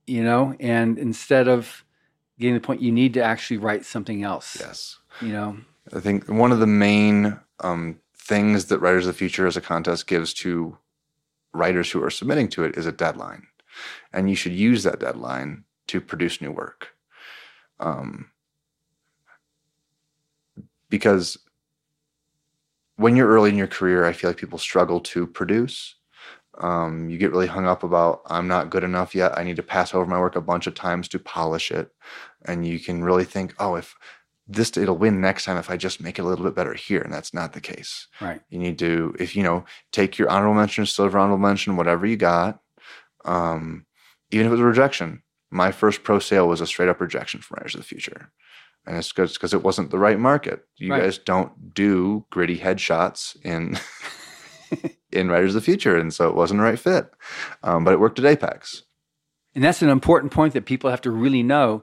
A: You know, and instead of getting the point, you need to actually write something else.
B: Yes.
A: You know,
B: I think one of the main um, things that Writers of the Future as a contest gives to writers who are submitting to it is a deadline. And you should use that deadline to produce new work. Um, because when you're early in your career, I feel like people struggle to produce. Um, you get really hung up about I'm not good enough yet. I need to pass over my work a bunch of times to polish it, and you can really think, oh, if this it'll win next time if I just make it a little bit better here, and that's not the case.
A: Right.
B: You need to, if you know, take your honorable mention, silver honorable mention, whatever you got. Um, even if it was a rejection, my first pro sale was a straight up rejection from Writers of the Future. And it's because it wasn't the right market. You
A: Right.
B: guys don't do gritty headshots in [LAUGHS] in Writers of the Future, and so it wasn't the right fit. Um, but it worked at Apex.
A: And that's an important point that people have to really know.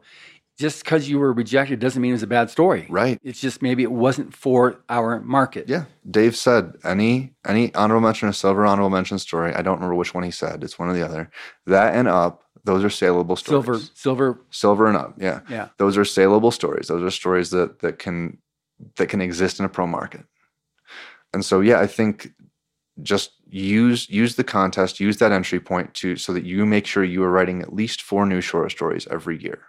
A: Just because you were rejected doesn't mean it was a bad story.
B: Right.
A: It's just maybe it wasn't for our market.
B: Yeah. Dave said any any honorable mention or silver honorable mention story. I don't remember which one he said. It's one or the other. That and up, those are saleable stories.
A: Silver, silver,
B: Silver and up. Yeah.
A: yeah.
B: those are saleable stories those are stories that that can that can exist in a pro market and so yeah i think just use use the contest use that entry point to so that you make sure you are writing at least four new short stories every year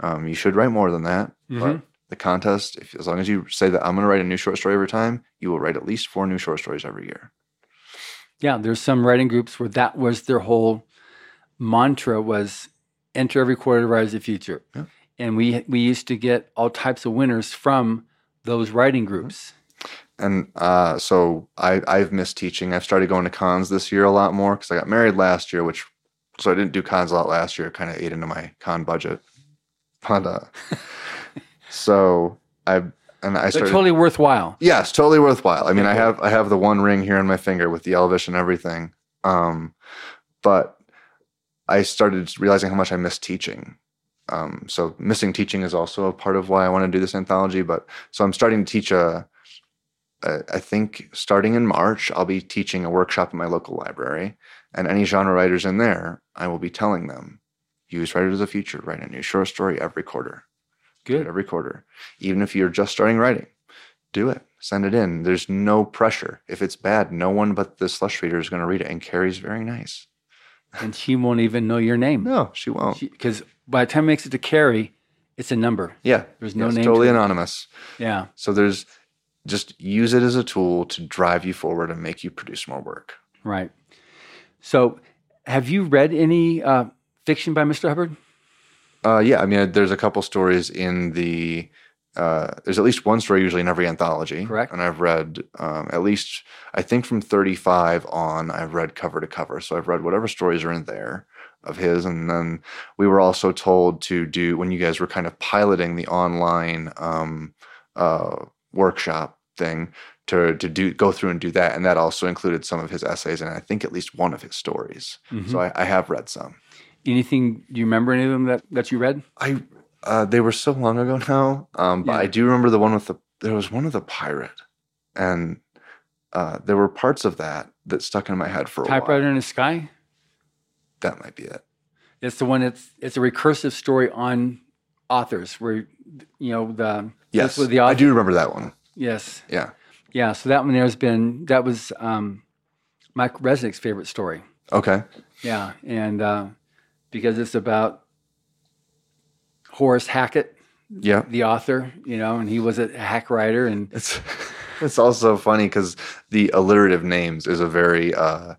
B: um, you should write more than that but
A: Mhm.
B: the contest if, as long as you say that i'm going to write a new short story every time you will write at least four new short stories every year
A: Yeah, there's some writing groups where that was their whole mantra was enter every quarter to rise the future.
B: Yeah.
A: And we we used to get all types of winners from those writing groups.
B: And uh, so I, I've missed teaching. I've started going to cons this year a lot more because I got married last year, which so I didn't do cons a lot last year. Kind of ate into my con budget. But uh, [LAUGHS] so I and I
A: They're
B: started.
A: totally worthwhile.
B: yes, totally worthwhile. I mean, I have I have the one ring here on my finger with the Elvish and everything. Um, but I started realizing how much I miss teaching. Um, so missing teaching is also a part of why I want to do this anthology. But so I'm starting to teach a, a I think starting in March, I'll be teaching a workshop at my local library, and any genre writers in there, I will be telling them, use Writers of the Future, write a new short story every quarter,
A: Good.
B: every quarter, even if you're just starting writing, do it, send it in. There's no pressure. If it's bad, no one but the slush reader is going to read it, and Kary's very nice.
A: And she won't even know your name.
B: No, she won't.
A: Because by the time it makes it to Kary, it's a number.
B: yeah,
A: There's no
B: yeah, it's
A: name
B: totally
A: to
B: anonymous.
A: Yeah.
B: So there's just use it as a tool to drive you forward and make you produce more work.
A: Right. So have you read any uh, fiction by Mr. Hubbard?
B: Uh, yeah, I mean, there's a couple stories in the. Uh, there's at least one story usually in every anthology.
A: Correct.
B: And I've read um, at least, I think from 35 on, I've read cover to cover. So I've read whatever stories are in there of his. And then we were also told to do, when you guys were kind of piloting the online um, uh, workshop thing, to, to do go through and do that. And that also included some of his essays and I think at least one of his stories. So I, I have read some.
A: Anything, do you remember any of them that, that you read?
B: I uh, they were so long ago now, um, but
A: Yeah.
B: I do remember the one with the. There was one with the pirate, and uh, there were parts of that that stuck in my head for a
A: Typewriter
B: while.
A: Typewriter in the Sky?
B: That might be it.
A: It's the one that's it's a recursive story on authors where you know the
B: Yes,
A: with the
B: I do remember that one.
A: Yes.
B: Yeah.
A: Yeah. So that one there's been that was um, Mike Resnick's favorite story.
B: Okay.
A: Yeah, and uh, because it's about Horace Hackett,
B: Yeah.
A: the author, you know, and he was a hack writer, and
B: It's [LAUGHS] it's also funny because the alliterative names is a very uh,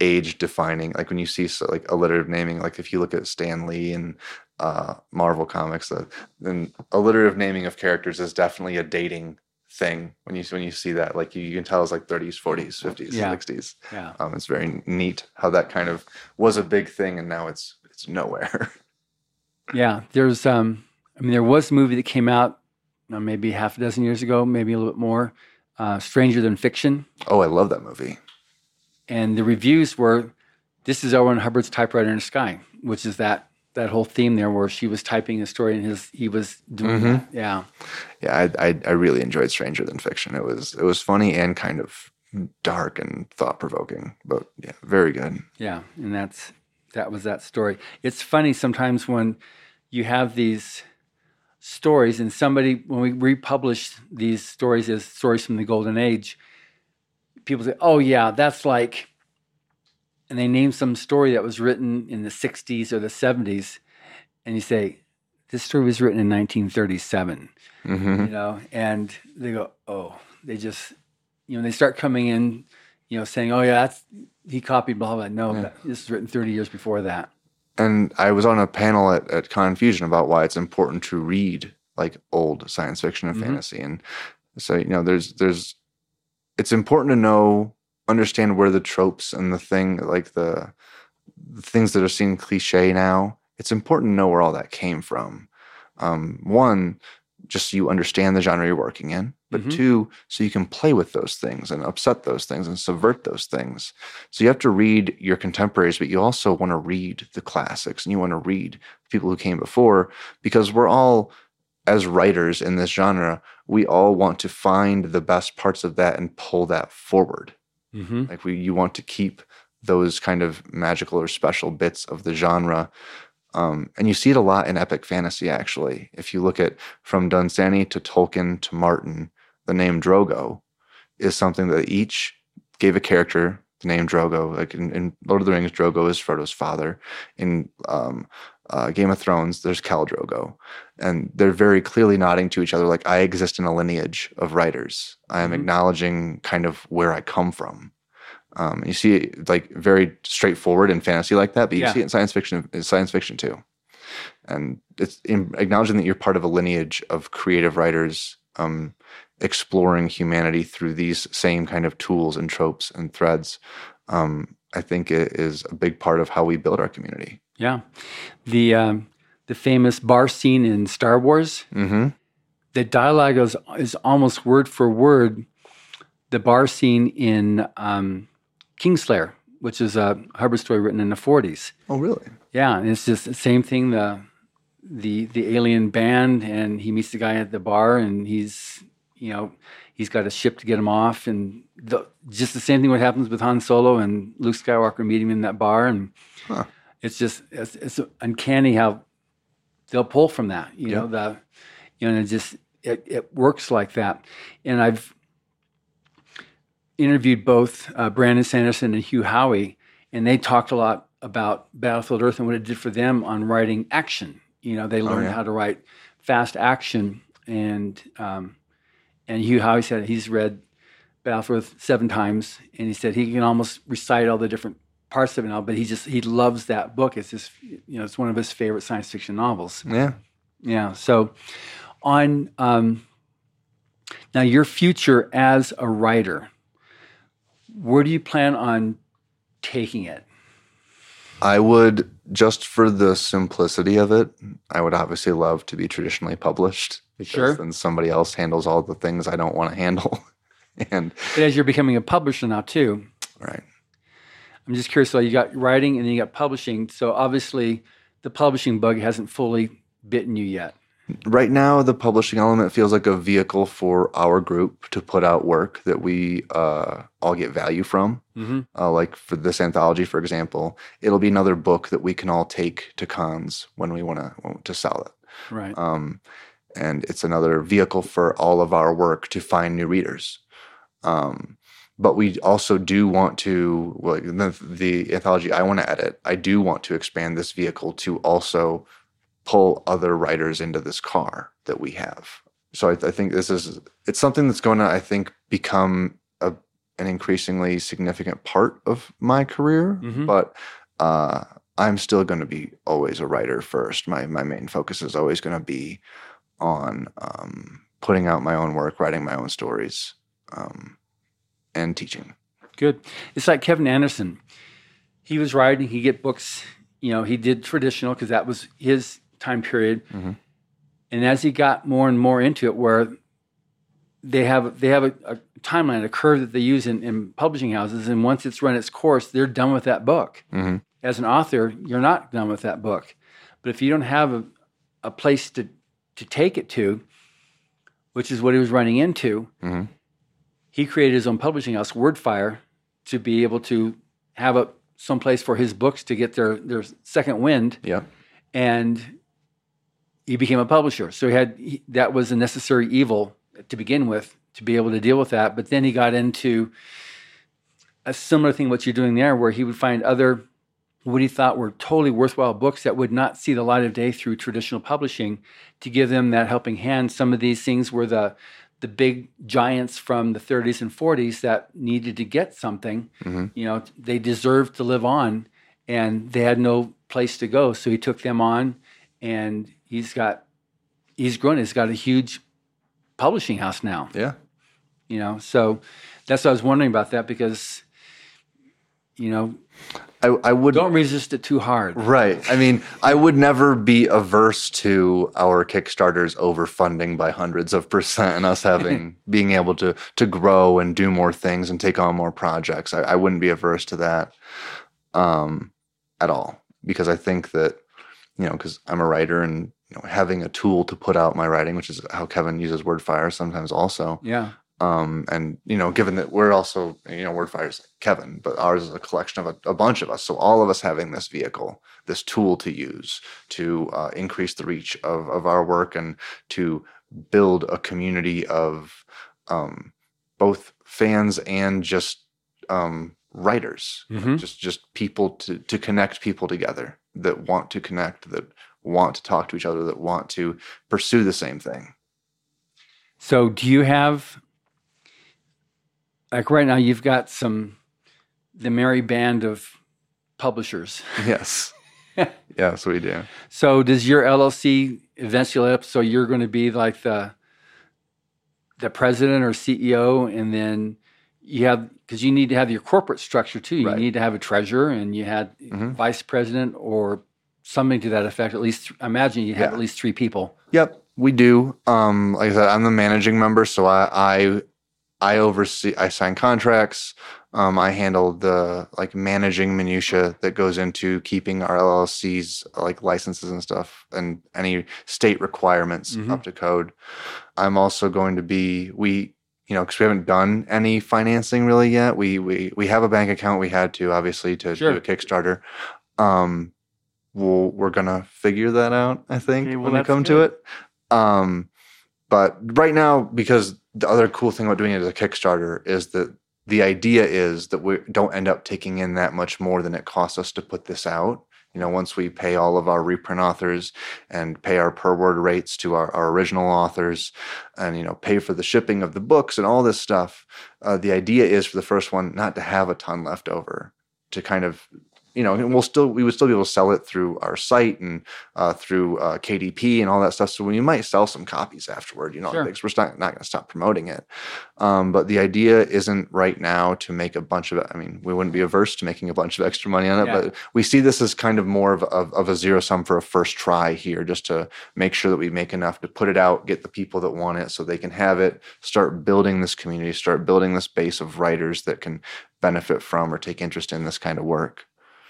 B: age defining. Like when you see so, like alliterative naming, like if you look at Stan Lee and uh, Marvel comics, uh, then alliterative naming of characters is definitely a dating thing. When you when you see that, like you, you can tell it's like 30s, 40s, 50s,
A: Yeah.
B: 60s.
A: yeah,
B: Um, it's very neat how that kind of was a big thing, and now it's it's nowhere. [LAUGHS]
A: yeah. There's, um, I mean, there was a movie that came out uh, maybe half a dozen years ago, maybe a little bit more, uh, Stranger Than Fiction,
B: oh, I love that movie.
A: and the reviews were, "This is L. Ron Hubbard's typewriter in the sky," which is that that whole theme there where she was typing a story and his he was doing
B: Mhm.
A: that. Yeah,
B: yeah, I, I I really enjoyed Stranger Than Fiction. It was it was funny and kind of dark and thought provoking, but yeah, very good.
A: Yeah, and that's that was that story. It's funny sometimes when you have these stories and somebody when we republish these stories as stories from the golden age, people say, "Oh yeah, that's like," and they name some story that was written in the '60s or the '70s, and you say, this story was written in 1937,
B: hmm
A: you know, and they go, oh, they just, you know, they start coming in, you know, saying, oh yeah, that's he copied blah blah. No, that, this was written 30 years before that.
B: And I was on a panel at, at Confusion about why it's important to read like old science fiction and
A: Mhm.
B: fantasy. And so, you know, there's there's it's important to know, understand where the tropes and the thing like the, the things that are seen cliche now, it's important to know where all that came from. Um, one, just so you understand the genre you're working in, but
A: Mhm.
B: two, so you can play with those things and upset those things and subvert those things. So you have to read your contemporaries, but you also want to read the classics and you want to read people who came before because we're all, as writers in this genre, we all want to find the best parts of that and pull that forward.
A: Mm-hmm.
B: Like we, you want to keep those kind of magical or special bits of the genre. Um, and you see it a lot in epic fantasy, actually. If you look at from Dunsany to Tolkien to Martin, the name Drogo is something that each gave a character the name Drogo. Like in, in Lord of the Rings, Drogo is Frodo's father. In um, uh, Game of Thrones, there's Khal Drogo, and they're very clearly nodding to each other, like I exist in a lineage of writers. I am
A: Mhm.
B: acknowledging kind of where I come from. Um, you see it like very straightforward in fantasy like that, but you
A: Yeah.
B: see it in science fiction, in science fiction too. And it's in acknowledging that you're part of a lineage of creative writers um, exploring humanity through these same kind of tools and tropes and threads. Um, I think it is a big part of how we build our community.
A: Yeah, the um, the famous bar scene in Star Wars.
B: hmm
A: The dialogue is is almost word for word the bar scene in um, Kingslayer, which is a Hubbard story written in the 40s.
B: Oh, really?
A: Yeah, and it's just the same thing. The the the alien band, and he meets the guy at the bar, and he's you know he's got a ship to get him off, and the, just the same thing what happens with Han Solo and Luke Skywalker meeting him in that bar, and
B: Huh.
A: it's just it's, it's uncanny how they'll pull from that. You know the you know and it just it, it works like that, and I've interviewed both uh, Brandon Sanderson and Hugh Howey, and they talked a lot about Battlefield Earth and what it did for them on writing action. You know, they learned
B: yeah.
A: how to write fast action, and um, and Hugh Howey said he's read Battlefield Earth seven times, and he said he can almost recite all the different parts of it now. But he just he loves that book. It's just you know it's one of his favorite science fiction novels.
B: Yeah.
A: Yeah. So, on um, now your future as a writer, where do you plan on taking it?
B: I would just for the simplicity of it, I would obviously love to be traditionally published because
A: Sure.
B: then somebody else handles all the things I don't want to handle. [LAUGHS] and
A: But as you're becoming a publisher now too,
B: right.
A: I'm just curious. So you got writing and then you got publishing. So obviously, the publishing bug hasn't fully bitten you yet.
B: Right now, the publishing element feels like a vehicle for our group to put out work that we uh, all get value from.
A: Mm-hmm.
B: Uh, like for this anthology, for example, it'll be another book that we can all take to cons when we want to to sell it.
A: Right.
B: um, and it's another vehicle for all of our work to find new readers. Um, but we also do want to, well, the, the anthology I want to edit, I do want to expand this vehicle to also pull other writers into this car that we have. So I, I think this is it's something that's going to I think become a, an increasingly significant part of my career.
A: Mhm.
B: But uh, I'm still going to be always a writer first. My my main focus is always going to be on um, putting out my own work, writing my own stories, um, and teaching.
A: Good. It's like Kevin Anderson. He was writing. He get books. You know, he did traditional because that was his time period.
B: Mhm.
A: And as he got more and more into it, where they have they have a, a timeline, a curve that they use in, in publishing houses, and once it's run its course, they're done with that book.
B: hmm
A: As an author, you're not done with that book. But if you don't have a, a place to to take it to, which is what he was running into,
B: Mhm.
A: he created his own publishing house, Wordfire, to be able to have a someplace for his books to get their their second wind,
B: Yeah.
A: and he became a publisher. So he had he, that was a necessary evil to begin with to be able to deal with that. But then he got into a similar thing what you're doing there, where he would find other what he thought were totally worthwhile books that would not see the light of day through traditional publishing to give them that helping hand. Some of these things were the the big giants from the 30s and 40s that needed to get something.
B: Mm-hmm.
A: You know, they deserved to live on and they had no place to go. So he took them on and he's got he's grown. He's got a huge publishing house now.
B: Yeah.
A: You know, so that's what I was wondering about that because you know,
B: I, I would
A: don't resist it too hard.
B: Right. I mean, I would never be averse to our Kickstarters overfunding by hundreds of percent and us [LAUGHS] having being able to to grow and do more things and take on more projects. I, I wouldn't be averse to that um, at all because I think that you know because I'm a writer and you know having a tool to put out my writing, which is how Kevin uses WordFire sometimes also.
A: Yeah.
B: Um, and you know, given that we're also, you know, WordFire's like Kevin, but ours is a collection of a, a, bunch of us. So all of us having this vehicle, this tool to use to uh, increase the reach of of our work and to build a community of um, both fans and just um, writers,
A: Mhm.
B: just just people to to connect people together that want to connect, that want to talk to each other, that want to pursue the same thing.
A: So do you have like right now you've got some the merry band of publishers. [LAUGHS]
B: Yes. yes, we do.
A: So does your LLC eventually up so you're going to be like the the president or CEO and then you have because you need to have your corporate structure too. You
B: Right.
A: need to have a treasurer and you had
B: Mhm.
A: vice president or something to that effect. At least th- I imagine you have
B: Yeah.
A: at least three people.
B: Yep, we do. Um, like I said, I'm the managing member, so I I, I oversee. I sign contracts. Um, I handle the like managing minutia that goes into keeping our LLCs like licenses and stuff, and any state requirements
A: Mhm.
B: up to code. I'm also going to be we. You know, because we haven't done any financing really yet. We we we have a bank account. We had to obviously to
A: Sure.
B: do a Kickstarter. Um, we'll, we're gonna figure that out. I think
A: Okay, well,
B: when we come to it. Um, but right now, because the other cool thing about doing it as a Kickstarter is that the idea is that we don't end up taking in that much more than it costs us to put this out. You know, once we pay all of our reprint authors and pay our per word rates to our, our original authors and, you know, pay for the shipping of the books and all this stuff, uh, the idea is for the first one not to have a ton left over to kind of you know, and we'll still we would still be able to sell it through our site and uh, through uh, KDP and all that stuff. So we might sell some copies afterward, you know,
A: Sure.
B: because we're not not going to stop promoting it. Um, but the idea isn't right now to make a bunch of. I mean, we wouldn't be averse to making a bunch of extra money on it,
A: Yeah.
B: but we see this as kind of more of, of of a zero sum for a first try here, just to make sure that we make enough to put it out, get the people that want it, so they can have it, start building this community, start building this base of writers that can benefit from or take interest in this kind of work.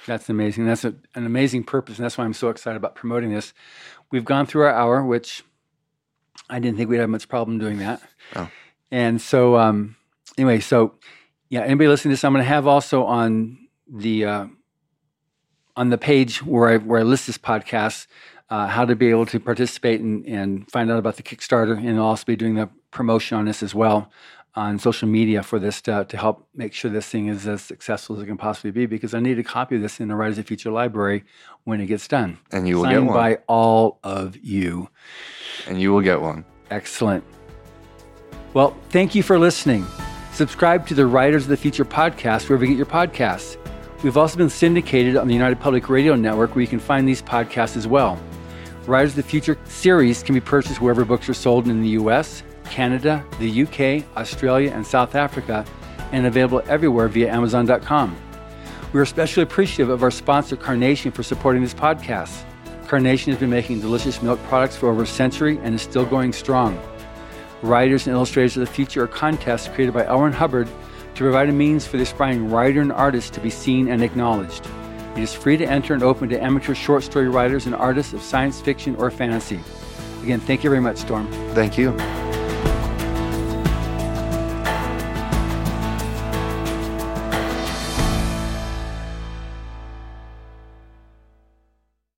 A: That's amazing. That's a, an amazing purpose, and that's why I'm so excited about promoting this. We've gone through our hour, which I didn't think we'd have much problem doing that.
B: Oh.
A: And so, um, anyway, so yeah, anybody listening to this, I'm going to have also on the uh, on the page where I where I list this podcast uh, how to be able to participate and, and find out about the Kickstarter, and I'll also be doing the promotion on this as well on social media for this to, to help make sure this thing is as successful as it can possibly be because I need a copy of this in the Writers of the Future library when it gets done.
B: And you will
A: Signed
B: get one.
A: by all of you.
B: and you will get one.
A: Excellent. Well, thank you for listening. Subscribe to the Writers of the Future podcast wherever you get your podcasts. We've also been syndicated on the United Public Radio Network where you can find these podcasts as well. Writers of the Future series can be purchased wherever books are sold in the US, Canada, the UK, Australia, and South Africa, and available everywhere via Amazon.com. We are especially appreciative of our sponsor, Carnation, for supporting this podcast. Carnation has been making delicious milk products for over a century and is still going strong. Writers and Illustrators of the Future are contests created by L. Ron Hubbard to provide a means for the aspiring writer and artist to be seen and acknowledged. It is free to enter and open to amateur short story writers and artists of science fiction or fantasy. Again, thank you very much, Storm.
B: Thank you.